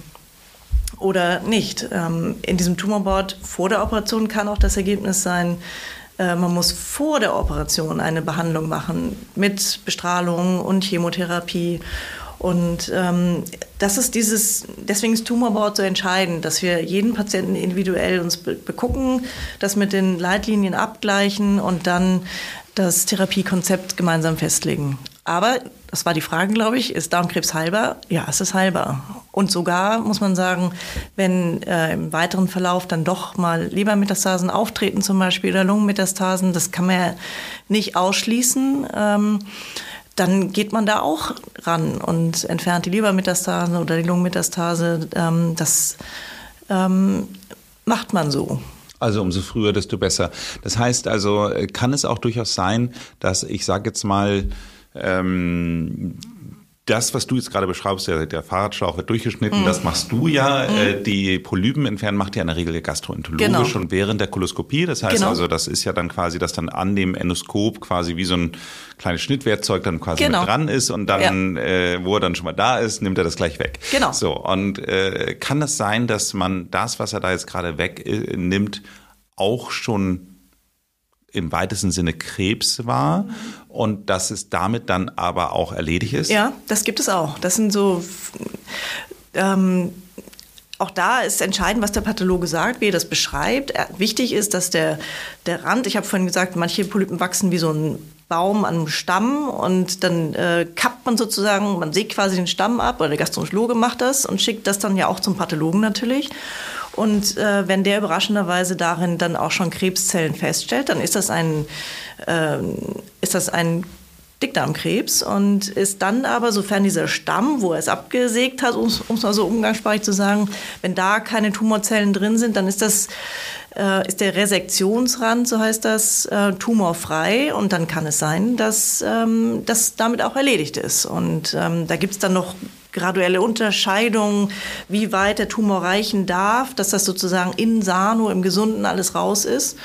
oder nicht. Ähm, in diesem Tumorboard vor der Operation kann auch das Ergebnis sein, äh, man muss vor der Operation eine Behandlung machen mit Bestrahlung und Chemotherapie. Und ähm, das ist dieses, deswegen ist Tumorboard so entscheidend, dass wir jeden Patienten individuell uns begucken, das mit den Leitlinien abgleichen und dann das Therapiekonzept gemeinsam festlegen. Aber, das war die Frage, glaube ich, ist Darmkrebs heilbar? Ja, es ist heilbar. Und sogar, muss man sagen, wenn äh, im weiteren Verlauf dann doch mal Lebermetastasen auftreten zum Beispiel oder Lungenmetastasen, das kann man ja nicht ausschließen. Ähm, dann geht man da auch ran und entfernt die Lebermetastasen oder die Lungenmetastase. Ähm, das ähm, macht man so. Also umso früher, desto besser. Das heißt also, äh, kann es auch durchaus sein, dass ich sage jetzt mal, ähm, das, was du jetzt gerade beschreibst, der, der Fahrradschlauch wird durchgeschnitten, mhm. das machst du ja. Mhm. Äh, die Polypen entfernen macht ja in der Regel der Gastroenterologe genau. schon während der Koloskopie. Das heißt genau. also, das ist ja dann quasi, dass dann an dem Endoskop quasi wie so ein kleines Schnittwerkzeug dann quasi genau. mit dran ist und dann, ja. äh, wo er dann schon mal da ist, nimmt er das gleich weg. Genau. So, und äh, kann das sein, dass man das, was er da jetzt gerade wegnimmt, äh, auch schon im weitesten Sinne Krebs war und dass es damit dann aber auch erledigt ist? Ja, das gibt es auch. Das sind so. Ähm, auch da ist entscheidend, was der Pathologe sagt, wie er das beschreibt. Wichtig ist, dass der, der Rand, ich habe vorhin gesagt, manche Polypen wachsen wie so ein Baum an einem Stamm und dann äh, kappt man sozusagen, man sägt quasi den Stamm ab, oder der Gastroenterologe macht das und schickt das dann ja auch zum Pathologen natürlich. Und äh, wenn der überraschenderweise darin dann auch schon Krebszellen feststellt, dann ist das ein, äh, ist das ein Dickdarmkrebs und ist dann aber, sofern dieser Stamm, wo er es abgesägt hat, um es mal so umgangssprachlich zu sagen, wenn da keine Tumorzellen drin sind, dann ist das äh, ist der Resektionsrand, so heißt das, äh, tumorfrei und dann kann es sein, dass ähm, das damit auch erledigt ist. Und ähm, da gibt es dann noch graduelle Unterscheidungen, wie weit der Tumor reichen darf, dass das sozusagen in Sano, im Gesunden alles raus ist.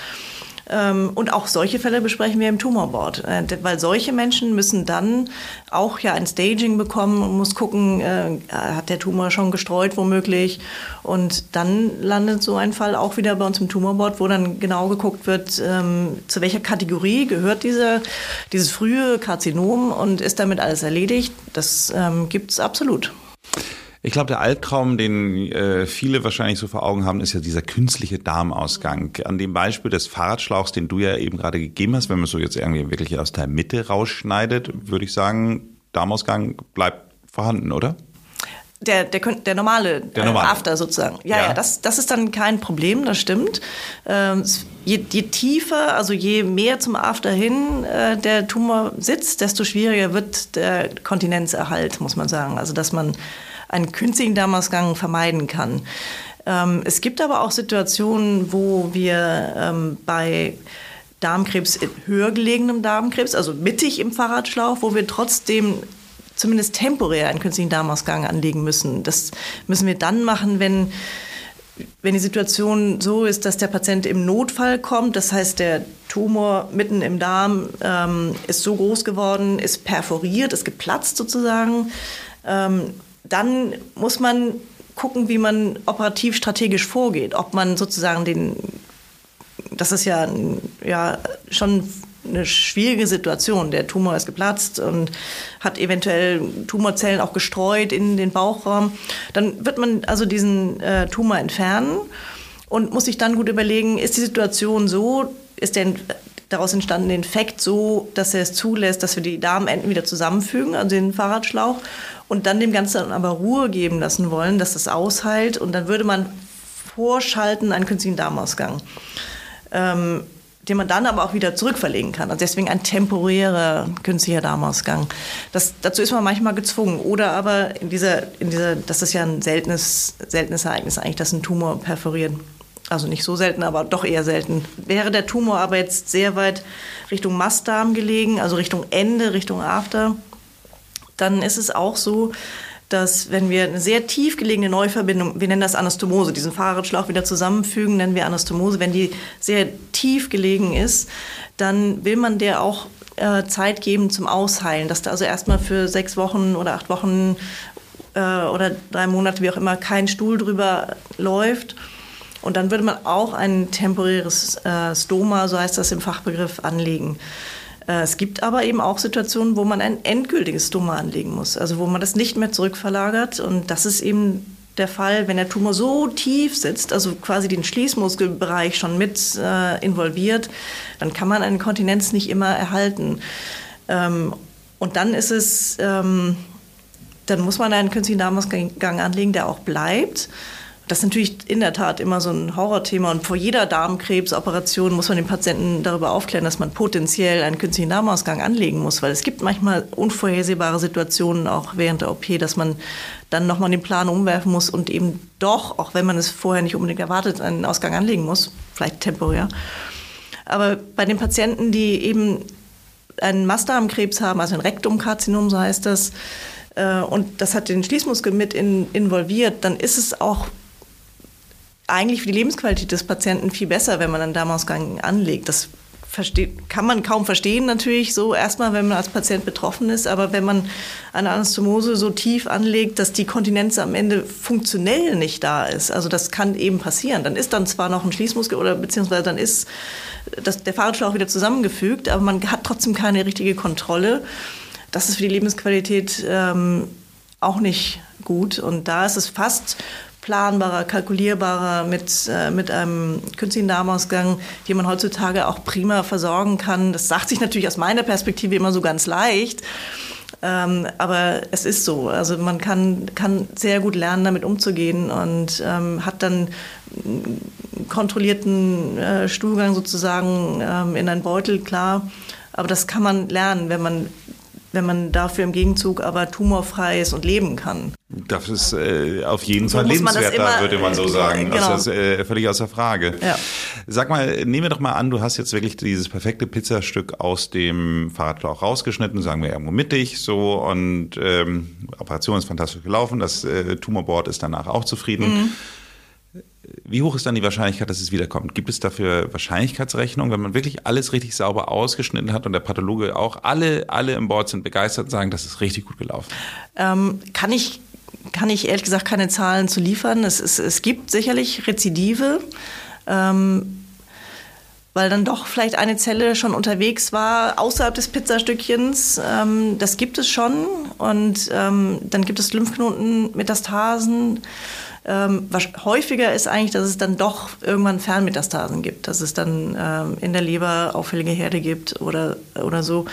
Ähm, und auch solche Fälle besprechen wir im Tumorboard, äh, weil solche Menschen müssen dann auch ja ein Staging bekommen und muss gucken, äh, hat der Tumor schon gestreut womöglich. Und dann landet so ein Fall auch wieder bei uns im Tumorboard, wo dann genau geguckt wird, ähm, zu welcher Kategorie gehört dieser, dieses frühe Karzinom und ist damit alles erledigt. Das ähm, gibt es absolut. Ich glaube, der Albtraum, den äh, viele wahrscheinlich so vor Augen haben, ist ja dieser künstliche Darmausgang. An dem Beispiel des Fahrradschlauchs, den du ja eben gerade gegeben hast, wenn man so jetzt irgendwie wirklich aus der Mitte rausschneidet, würde ich sagen, Darmausgang bleibt vorhanden, oder? Der, der, der normale, der normale. Äh, After sozusagen. Ja, ja, ja, das, das ist dann kein Problem, das stimmt. Ähm, je, je tiefer, also je mehr zum After hin äh, der Tumor sitzt, desto schwieriger wird der Kontinenzerhalt, muss man sagen. Also dass man einen künstlichen Darmausgang vermeiden kann. Ähm, es gibt aber auch Situationen, wo wir ähm, bei Darmkrebs, höher gelegenem Darmkrebs, also mittig im Fahrradschlauch, wo wir trotzdem zumindest temporär einen künstlichen Darmausgang anlegen müssen. Das müssen wir dann machen, wenn wenn die Situation so ist, dass der Patient im Notfall kommt, das heißt, der Tumor mitten im Darm ähm, ist so groß geworden, ist perforiert, ist geplatzt sozusagen, ähm, dann muss man gucken, wie man operativ strategisch vorgeht, ob man sozusagen den, das ist ja, ja schon eine schwierige Situation. Der Tumor ist geplatzt und hat eventuell Tumorzellen auch gestreut in den Bauchraum. Dann wird man also diesen äh, Tumor entfernen und muss sich dann gut überlegen, ist die Situation so, ist der daraus entstandene Infekt so, dass er es zulässt, dass wir die Darmenden wieder zusammenfügen, also den Fahrradschlauch, und dann dem Ganzen aber Ruhe geben lassen wollen, dass das ausheilt. Und dann würde man vorschalten einen künstlichen Darmausgang. Ähm, den man dann aber auch wieder zurückverlegen kann. Also deswegen ein temporärer künstlicher Darmausgang. Das, dazu ist man manchmal gezwungen. Oder aber in dieser, in dieser, das ist ja ein seltenes, seltenes Ereignis eigentlich, dass ein Tumor perforiert. Also nicht so selten, aber doch eher selten. Wäre der Tumor aber jetzt sehr weit Richtung Mastdarm gelegen, also Richtung Ende, Richtung After, dann ist es auch so, dass wenn wir eine sehr tief gelegene Neuverbindung, wir nennen das Anastomose, diesen Fahrradschlauch wieder zusammenfügen, nennen wir Anastomose, wenn die sehr tief gelegen ist, dann will man der auch äh, Zeit geben zum Ausheilen, dass da also erstmal für sechs Wochen oder acht Wochen äh, oder drei Monate, wie auch immer, kein Stuhl drüber läuft. Und dann würde man auch ein temporäres äh, Stoma, so heißt das im Fachbegriff, anlegen. Äh, es gibt aber eben auch Situationen, wo man ein endgültiges Stoma anlegen muss, also wo man das nicht mehr zurückverlagert. Und das ist eben der Fall, wenn der Tumor so tief sitzt, also quasi den Schließmuskelbereich schon mit äh, involviert, dann kann man eine Kontinenz nicht immer erhalten. Ähm, und dann ist es, ähm, dann muss man einen künstlichen Darmausgang anlegen, der auch bleibt. Das ist natürlich in der Tat immer so ein Horrorthema. Und vor jeder Darmkrebsoperation muss man den Patienten darüber aufklären, dass man potenziell einen künstlichen Darmausgang anlegen muss, weil es gibt manchmal unvorhersehbare Situationen auch während der OP, dass man dann nochmal den Plan umwerfen muss und eben doch, auch wenn man es vorher nicht unbedingt erwartet, einen Ausgang anlegen muss, vielleicht temporär. Aber bei den Patienten, die eben einen Mastdarmkrebs haben, also ein Rektumkarzinom, so heißt das, äh, und das hat den Schließmuskel mit in, involviert, dann ist es auch eigentlich für die Lebensqualität des Patienten viel besser, wenn man einen Darmausgang anlegt. Das versteht, kann man kaum verstehen natürlich so erstmal, wenn man als Patient betroffen ist, aber wenn man eine Anastomose so tief anlegt, dass die Kontinenz am Ende funktionell nicht da ist, also das kann eben passieren, dann ist dann zwar noch ein Schließmuskel oder beziehungsweise dann ist das, der Fahrradschlauch wieder zusammengefügt, aber man hat trotzdem keine richtige Kontrolle. Das ist für die Lebensqualität ähm, auch nicht gut und da ist es fast planbarer, kalkulierbarer mit, äh, mit einem künstlichen Darmausgang, den man heutzutage auch prima versorgen kann. Das sagt sich natürlich aus meiner Perspektive immer so ganz leicht. Ähm, aber es ist so. Also man kann, kann sehr gut lernen, damit umzugehen und ähm, hat dann kontrollierten äh, Stuhlgang sozusagen ähm, in einen Beutel, klar. Aber das kann man lernen, wenn man wenn man dafür im Gegenzug aber tumorfrei ist und leben kann. Das ist äh, auf jeden so Fall lebenswerter, würde man so sagen. Genau. Das ist äh, völlig außer Frage. Ja. Sag mal, nehmen wir doch mal an, du hast jetzt wirklich dieses perfekte Pizzastück aus dem Fahrradschlauch rausgeschnitten, sagen wir irgendwo mittig, so und ähm, Operation ist fantastisch gelaufen, das äh, Tumorboard ist danach auch zufrieden. Mhm. Wie hoch ist dann die Wahrscheinlichkeit, dass es wiederkommt? Gibt es dafür Wahrscheinlichkeitsrechnung, wenn man wirklich alles richtig sauber ausgeschnitten hat und der Pathologe auch, alle, alle im Board sind begeistert und sagen, das ist richtig gut gelaufen? Ähm, kann ich kann ich ehrlich gesagt keine Zahlen zu liefern. Es, es, es gibt sicherlich Rezidive, ähm, weil dann doch vielleicht eine Zelle schon unterwegs war außerhalb des Pizzastückchens. Ähm, das gibt es schon. Und ähm, dann gibt es Lymphknotenmetastasen. Ähm, häufiger ist eigentlich, dass es dann doch irgendwann Fernmetastasen gibt, dass es dann ähm, in der Leber auffällige Herde gibt oder, oder so.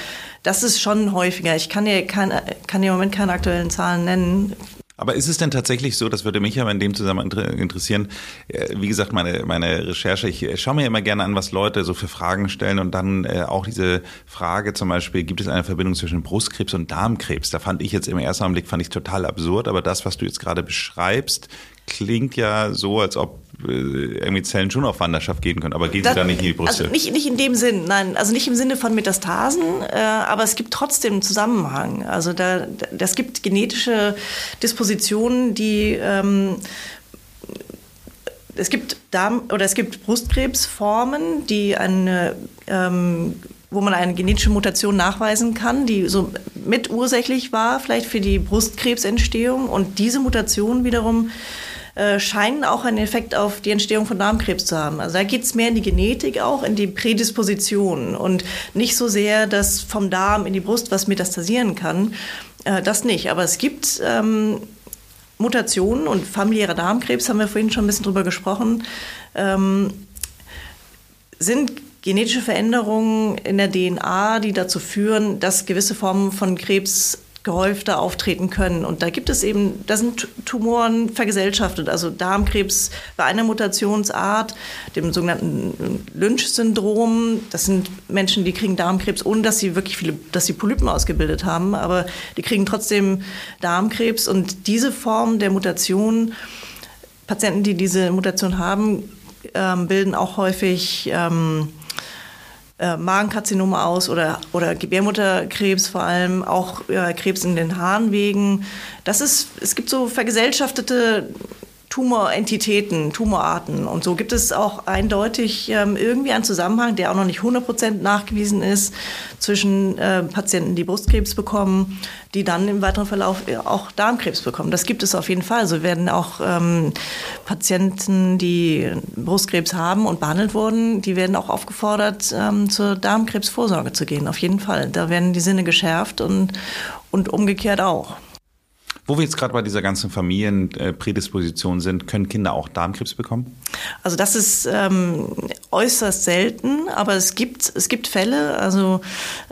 Das ist schon häufiger. Ich kann dir, kein, kann dir im Moment keine aktuellen Zahlen nennen. Aber ist es denn tatsächlich so, das würde mich aber in dem Zusammenhang interessieren, äh, wie gesagt, meine, meine Recherche, ich äh, schaue mir immer gerne an, was Leute so für Fragen stellen und dann äh, auch diese Frage zum Beispiel, gibt es eine Verbindung zwischen Brustkrebs und Darmkrebs? Da fand ich jetzt im ersten Augenblick, fand ich total absurd, aber das, was du jetzt gerade beschreibst, klingt ja so, als ob äh, irgendwie Zellen schon auf Wanderschaft gehen können, aber gehen das, sie da nicht in die Brüste? Also nicht, nicht in dem Sinn, nein, also nicht im Sinne von Metastasen, äh, aber es gibt trotzdem einen Zusammenhang. Also da, das gibt genetische Dispositionen, die ähm, es gibt Darm oder es gibt Brustkrebsformen, die eine ähm, wo man eine genetische Mutation nachweisen kann, die so mitursächlich war, vielleicht für die Brustkrebsentstehung. Und diese Mutation wiederum äh, scheinen auch einen Effekt auf die Entstehung von Darmkrebs zu haben. Also da geht es mehr in die Genetik auch, in die Prädisposition und nicht so sehr, dass vom Darm in die Brust was metastasieren kann. Äh, das nicht. Aber es gibt ähm, Mutationen und familiärer Darmkrebs, haben wir vorhin schon ein bisschen drüber gesprochen, ähm, sind genetische Veränderungen in der DNA, die dazu führen, dass gewisse Formen von Krebs gehäufter auftreten können. Und da gibt es eben, da sind Tumoren vergesellschaftet. Also Darmkrebs bei einer Mutationsart, dem sogenannten Lynch-Syndrom. Das sind Menschen, die kriegen Darmkrebs, ohne dass sie wirklich viele, dass sie Polypen ausgebildet haben. Aber die kriegen trotzdem Darmkrebs. Und diese Form der Mutation, Patienten, die diese Mutation haben, ähm, bilden auch häufig ähm, äh, Magenkarzinome aus oder, oder Gebärmutterkrebs vor allem, auch äh, Krebs in den Harnwegen. Das ist, es gibt so vergesellschaftete Tumorentitäten, Tumorarten. Und so gibt es auch eindeutig ähm, irgendwie einen Zusammenhang, der auch noch nicht 100 nachgewiesen ist, zwischen äh, Patienten, die Brustkrebs bekommen, die dann im weiteren Verlauf auch Darmkrebs bekommen. Das gibt es auf jeden Fall. So werden auch ähm, Patienten, die Brustkrebs haben und behandelt wurden, die werden auch aufgefordert, ähm, zur Darmkrebsvorsorge zu gehen. Auf jeden Fall. Da werden die Sinne geschärft und, und umgekehrt auch. Wo wir jetzt gerade bei dieser ganzen Familienprädisposition sind, können Kinder auch Darmkrebs bekommen? Also das ist ähm, äußerst selten, aber es gibt, es gibt Fälle, also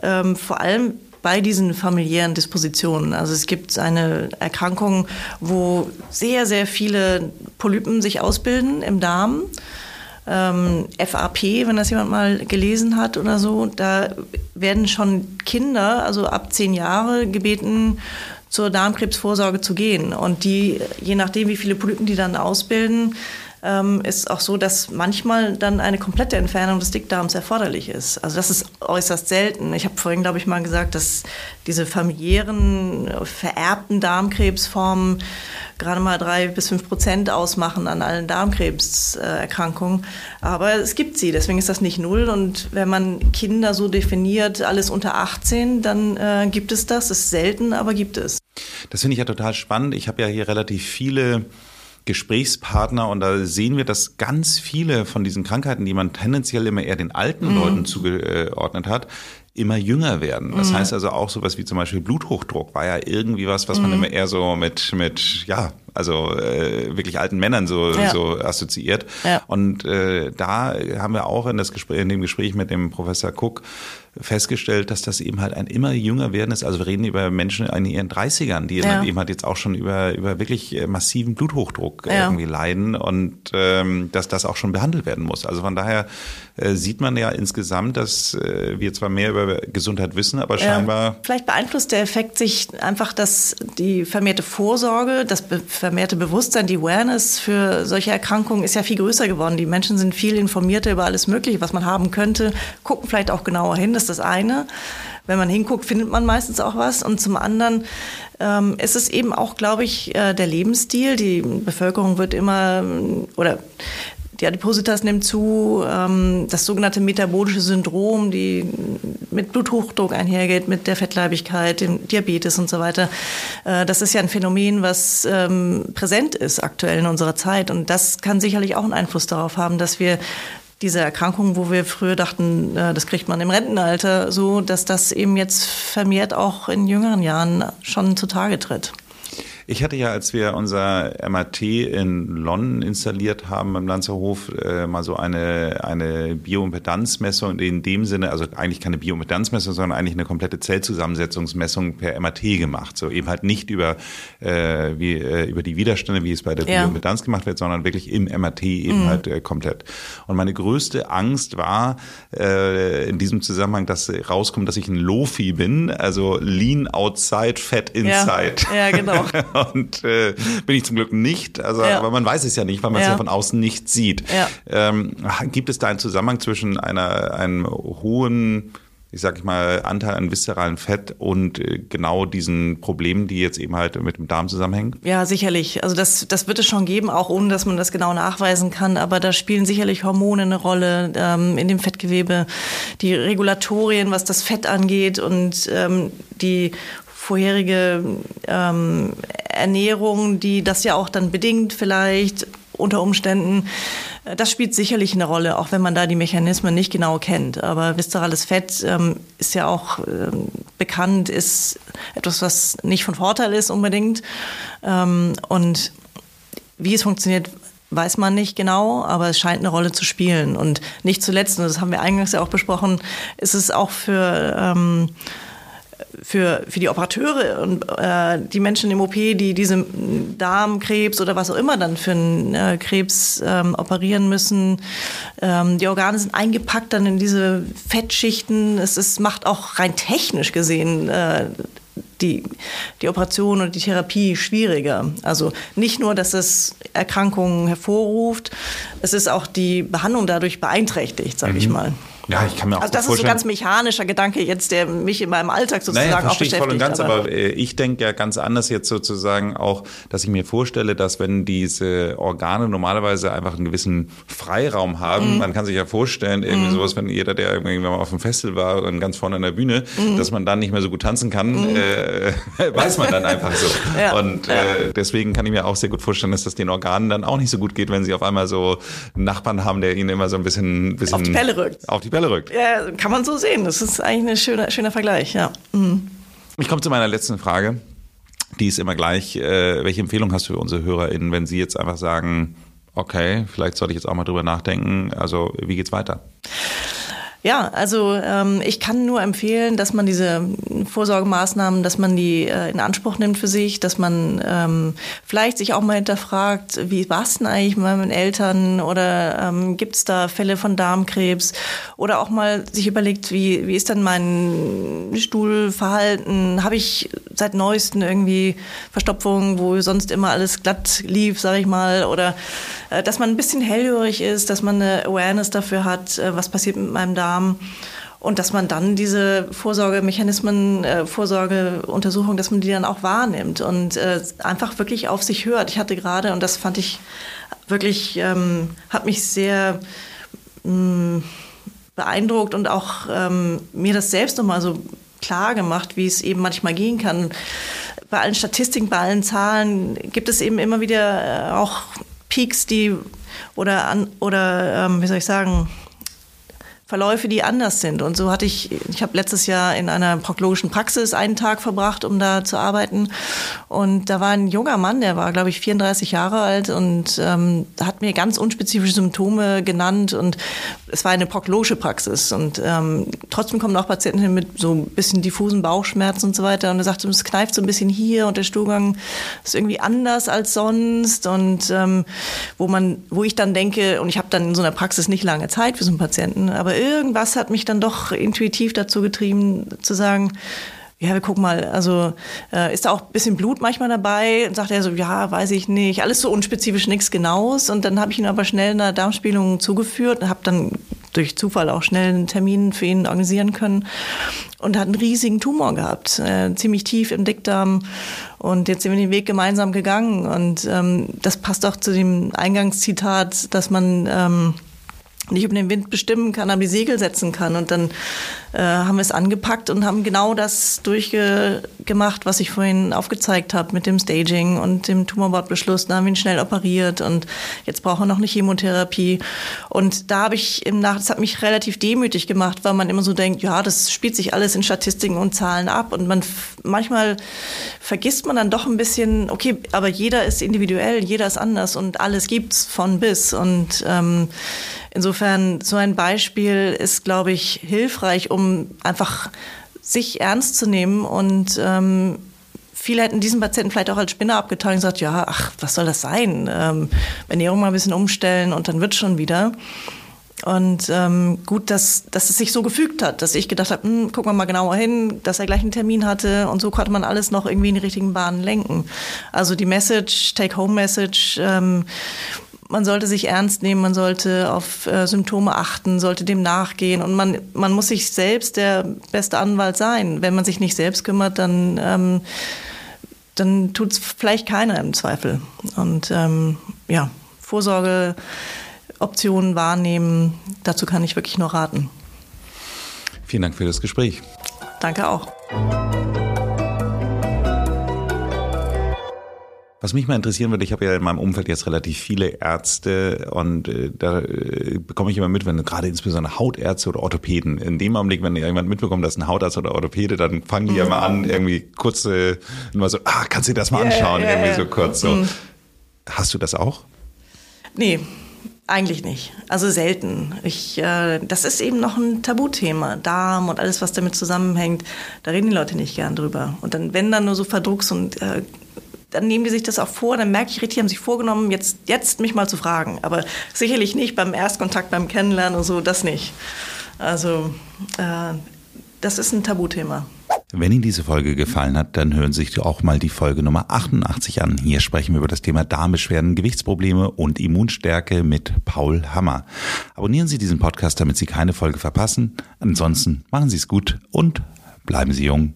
ähm, vor allem bei diesen familiären Dispositionen. Also es gibt eine Erkrankung, wo sehr, sehr viele Polypen sich ausbilden im Darm. Ähm, FAP, wenn das jemand mal gelesen hat oder so, da werden schon Kinder, also ab zehn Jahre, gebeten, zur Darmkrebsvorsorge zu gehen. Und die, je nachdem, wie viele Polypen die dann ausbilden, ähm, ist auch so, dass manchmal dann eine komplette Entfernung des Dickdarms erforderlich ist. Also das ist äußerst selten. Ich habe vorhin, glaube ich, mal gesagt, dass diese familiären, vererbten Darmkrebsformen gerade mal drei bis fünf Prozent ausmachen an allen Darmkrebserkrankungen. Aber es gibt sie, deswegen ist das nicht null. Und wenn man Kinder so definiert, alles unter 18, dann äh, gibt es das. Ist selten, aber gibt es. Das finde ich ja total spannend. Ich habe ja hier relativ viele Gesprächspartner und da sehen wir, dass ganz viele von diesen Krankheiten, die man tendenziell immer eher den alten mhm. Leuten zugeordnet hat, immer jünger werden. Das mhm. heißt also auch sowas wie zum Beispiel Bluthochdruck war ja irgendwie was, was mhm. man immer eher so mit, mit ja, also äh, wirklich alten Männern so, ja. so assoziiert. Ja. Und äh, da haben wir auch in, das Gespräch, in dem Gespräch mit dem Professor Cook festgestellt, dass das eben halt ein immer jünger werden ist. Also wir reden über Menschen in ihren 30ern, die ja. eben halt jetzt auch schon über, über wirklich äh, massiven Bluthochdruck ja. irgendwie leiden und ähm, dass das auch schon behandelt werden muss. Also von daher äh, sieht man ja insgesamt, dass äh, wir zwar mehr über Gesundheit wissen, aber scheinbar. Ja. Vielleicht beeinflusst der Effekt sich einfach, dass die vermehrte Vorsorge, das vermehrte Bewusstsein, die Awareness für solche Erkrankungen ist ja viel größer geworden. Die Menschen sind viel informierter über alles Mögliche, was man haben könnte, gucken vielleicht auch genauer hin. Das ist das eine. Wenn man hinguckt, findet man meistens auch was. Und zum anderen ähm, ist es eben auch, glaube ich, äh, der Lebensstil. Die Bevölkerung wird immer oder die Adipositas nimmt zu, ähm, das sogenannte metabolische Syndrom, die mit Bluthochdruck einhergeht, mit der Fettleibigkeit, dem Diabetes und so weiter. Äh, das ist ja ein Phänomen, was ähm, präsent ist aktuell in unserer Zeit. Und das kann sicherlich auch einen Einfluss darauf haben, dass wir diese Erkrankungen, wo wir früher dachten, äh, das kriegt man im Rentenalter, so dass das eben jetzt vermehrt auch in jüngeren Jahren schon zutage tritt. Ich hatte ja, als wir unser MRT in London installiert haben im Lanzerhof, äh, mal so eine, eine Bioimpedanzmessung in dem Sinne, also eigentlich keine Bioimpedanzmessung, sondern eigentlich eine komplette Zellzusammensetzungsmessung per MRT gemacht. So eben halt nicht über, äh, wie, äh, über die Widerstände, wie es bei der ja. Bioimpedanz gemacht wird, sondern wirklich im MRT eben mhm. halt äh, komplett. Und meine größte Angst war äh, in diesem Zusammenhang, dass rauskommt, dass ich ein Lofi bin, also Lean Outside, Fat Inside. Ja, ja genau. und äh, bin ich zum Glück nicht. Also, ja. aber man weiß es ja nicht, weil man es ja. von außen nicht sieht. Ja. Ähm, gibt es da einen Zusammenhang zwischen einer, einem hohen ich sag ich mal, Anteil an viszeralen Fett und äh, genau diesen Problemen, die jetzt eben halt mit dem Darm zusammenhängen? Ja, sicherlich. Also das, das wird es schon geben, auch ohne dass man das genau nachweisen kann. Aber da spielen sicherlich Hormone eine Rolle ähm, in dem Fettgewebe, die Regulatorien, was das Fett angeht und ähm, die vorherige ähm, Ernährung, die das ja auch dann bedingt vielleicht unter Umständen. Das spielt sicherlich eine Rolle, auch wenn man da die Mechanismen nicht genau kennt. Aber viszerales Fett ähm, ist ja auch ähm, bekannt, ist etwas, was nicht von Vorteil ist unbedingt. Ähm, und wie es funktioniert, weiß man nicht genau, aber es scheint eine Rolle zu spielen. Und nicht zuletzt, und das haben wir eingangs ja auch besprochen, ist es auch für ähm, für, für die Operateure und äh, die Menschen im OP, die diese Darmkrebs oder was auch immer dann für einen äh, Krebs ähm, operieren müssen. Ähm, die Organe sind eingepackt dann in diese Fettschichten. Es ist, macht auch rein technisch gesehen äh, die, die Operation und die Therapie schwieriger. Also nicht nur, dass es Erkrankungen hervorruft, es ist auch die Behandlung dadurch beeinträchtigt, sage mhm. ich mal. Ja, ich kann mir auch Also das ist so ganz mechanischer Gedanke jetzt, der mich in meinem Alltag sozusagen naja, auch beschäftigt. Ich voll und ganz, aber, aber äh, ich denke ja ganz anders jetzt sozusagen auch, dass ich mir vorstelle, dass wenn diese Organe normalerweise einfach einen gewissen Freiraum haben, mm. man kann sich ja vorstellen, irgendwie mm. sowas, wenn jeder, der irgendwie mal auf dem Festival war und ganz vorne an der Bühne, mm. dass man dann nicht mehr so gut tanzen kann, mhm. äh, weiß man dann einfach so. ja. Und äh, deswegen kann ich mir auch sehr gut vorstellen, dass das den Organen dann auch nicht so gut geht, wenn sie auf einmal so einen Nachbarn haben, der ihnen immer so ein bisschen, bisschen auf die Pelle rückt. Auf die Bälle rückt. Ja, kann man so sehen. Das ist eigentlich ein schöner, schöner Vergleich, ja. Mhm. Ich komme zu meiner letzten Frage. Die ist immer gleich. Äh, welche Empfehlung hast du für unsere HörerInnen, wenn sie jetzt einfach sagen, okay, vielleicht sollte ich jetzt auch mal drüber nachdenken. Also, wie geht's weiter? Ja, also ähm, ich kann nur empfehlen, dass man diese Vorsorgemaßnahmen, dass man die äh, in Anspruch nimmt für sich, dass man ähm, vielleicht sich auch mal hinterfragt, wie war es denn eigentlich mit meinen Eltern oder ähm, gibt es da Fälle von Darmkrebs? Oder auch mal sich überlegt, wie, wie ist dann mein Stuhlverhalten? Habe ich seit neuestem irgendwie Verstopfungen, wo sonst immer alles glatt lief, sage ich mal, oder äh, dass man ein bisschen hellhörig ist, dass man eine Awareness dafür hat, äh, was passiert mit meinem Darm Darm und dass man dann diese Vorsorgemechanismen, äh, Vorsorgeuntersuchungen, dass man die dann auch wahrnimmt und äh, einfach wirklich auf sich hört. Ich hatte gerade, und das fand ich wirklich, ähm, hat mich sehr mh, mm, beeindruckt und auch ähm, mir das selbst nochmal so klar gemacht, wie es eben manchmal gehen kann. Bei allen Statistiken, bei allen Zahlen gibt es eben immer wieder äh, auch Peaks, die oder an, oder ähm, wie soll ich sagen, Verläufe, die anders sind. Und so hatte ich, ich habe letztes Jahr in einer proktologischen Praxis einen Tag verbracht, um da zu arbeiten. Und da war ein junger Mann, der war, glaube ich, 34 Jahre alt und ähm, hat mir ganz unspezifische Symptome genannt. Und es war eine proktologische Praxis. Und ähm, trotzdem kommen auch Patienten hin mit so ein bisschen diffusen Bauchschmerzen und so weiter. Und er sagte, es kneift so ein bisschen hier und der Stuhlgang ist irgendwie anders als sonst. Und ähm, wo man, wo ich dann denke, und ich habe dann in so einer Praxis nicht lange Zeit für so einen Patienten, aber irgendwas hat mich dann doch intuitiv dazu getrieben, zu sagen, ja, wir gucken mal, also äh, ist da auch ein bisschen Blut manchmal dabei? Und sagt er so, ja, weiß ich nicht, alles so unspezifisch, nichts Genaues. Und dann habe ich ihn aber schnell einer Darmspielung zugeführt und habe dann durch Zufall auch schnell einen Termin für ihn organisieren können und hat einen riesigen Tumor gehabt, äh, ziemlich tief im Dickdarm. Und jetzt sind wir den Weg gemeinsam gegangen. Und ähm, das passt auch zu dem Eingangszitat, dass man ähm, nicht über den Wind bestimmen kann, aber die Segel setzen kann. Und dann äh, haben wir es angepackt und haben genau das durchgemacht, was ich vorhin aufgezeigt habe mit dem Staging und dem Tumorbordbeschluss. Da haben wir ihn schnell operiert und jetzt brauchen wir noch eine Chemotherapie. Und da habe ich im Nach, das hat mich relativ demütig gemacht, weil man immer so denkt, ja, das spielt sich alles in Statistiken und Zahlen ab und man manchmal vergisst man dann doch ein bisschen, okay, aber jeder ist individuell, jeder ist anders und alles gibt's von bis und ähm, insofern so ein Beispiel ist, glaube ich, hilfreich, um einfach sich ernst zu nehmen und ähm, viele hätten diesen Patienten vielleicht auch als Spinner abgetan und gesagt, ja, ach, was soll das sein? Ähm, Ernährung mal ein bisschen umstellen und dann wird schon wieder. Und ähm, gut, dass, dass es sich so gefügt hat, dass ich gedacht habe, hm, gucken wir mal genauer hin, dass er gleich einen Termin hatte und so konnte man alles noch irgendwie in die richtigen Bahnen lenken. Also die Message, Take-Home-Message, ähm, man sollte sich ernst nehmen, man sollte auf äh, Symptome achten, sollte dem nachgehen und man, man muss sich selbst der beste Anwalt sein. Wenn man sich nicht selbst kümmert, dann, ähm, dann tut es vielleicht keiner im Zweifel. Und ähm, ja, Vorsorge Optionen wahrnehmen. Dazu kann ich wirklich nur raten. Vielen Dank für das Gespräch. Danke auch. Was mich mal interessieren würde, ich habe ja in meinem Umfeld jetzt relativ viele Ärzte und äh, da äh, bekomme ich immer mit, wenn gerade insbesondere Hautärzte oder Orthopäden, in dem Augenblick, wenn jemand mitbekommt, dass ein Hautarzt oder Orthopäde, dann fangen die ja mal an, irgendwie kurze, immer so, ah, kannst du dir das mal anschauen, yeah, yeah, irgendwie so kurz so. Mm. Hast du das auch? Nee, eigentlich nicht. Also selten. Ich, äh, das ist eben noch ein Tabuthema. Darm und alles, was damit zusammenhängt. Da reden die Leute nicht gern drüber. Und dann, wenn dann nur so Verdrucks und äh, dann nehmen die sich das auch vor, dann merke ich richtig, haben sich vorgenommen, jetzt, jetzt mich mal zu fragen. Aber sicherlich nicht beim Erstkontakt, beim Kennenlernen und so, das nicht. Also, äh, das ist ein Tabuthema. Wenn Ihnen diese Folge gefallen hat, dann hören Sie sich auch mal die Folge Nummer 88 an. Hier sprechen wir über das Thema Darmbeschwerden, Gewichtsprobleme und Immunstärke mit Paul Hammer. Abonnieren Sie diesen Podcast, damit Sie keine Folge verpassen. Ansonsten machen Sie es gut und bleiben Sie jung.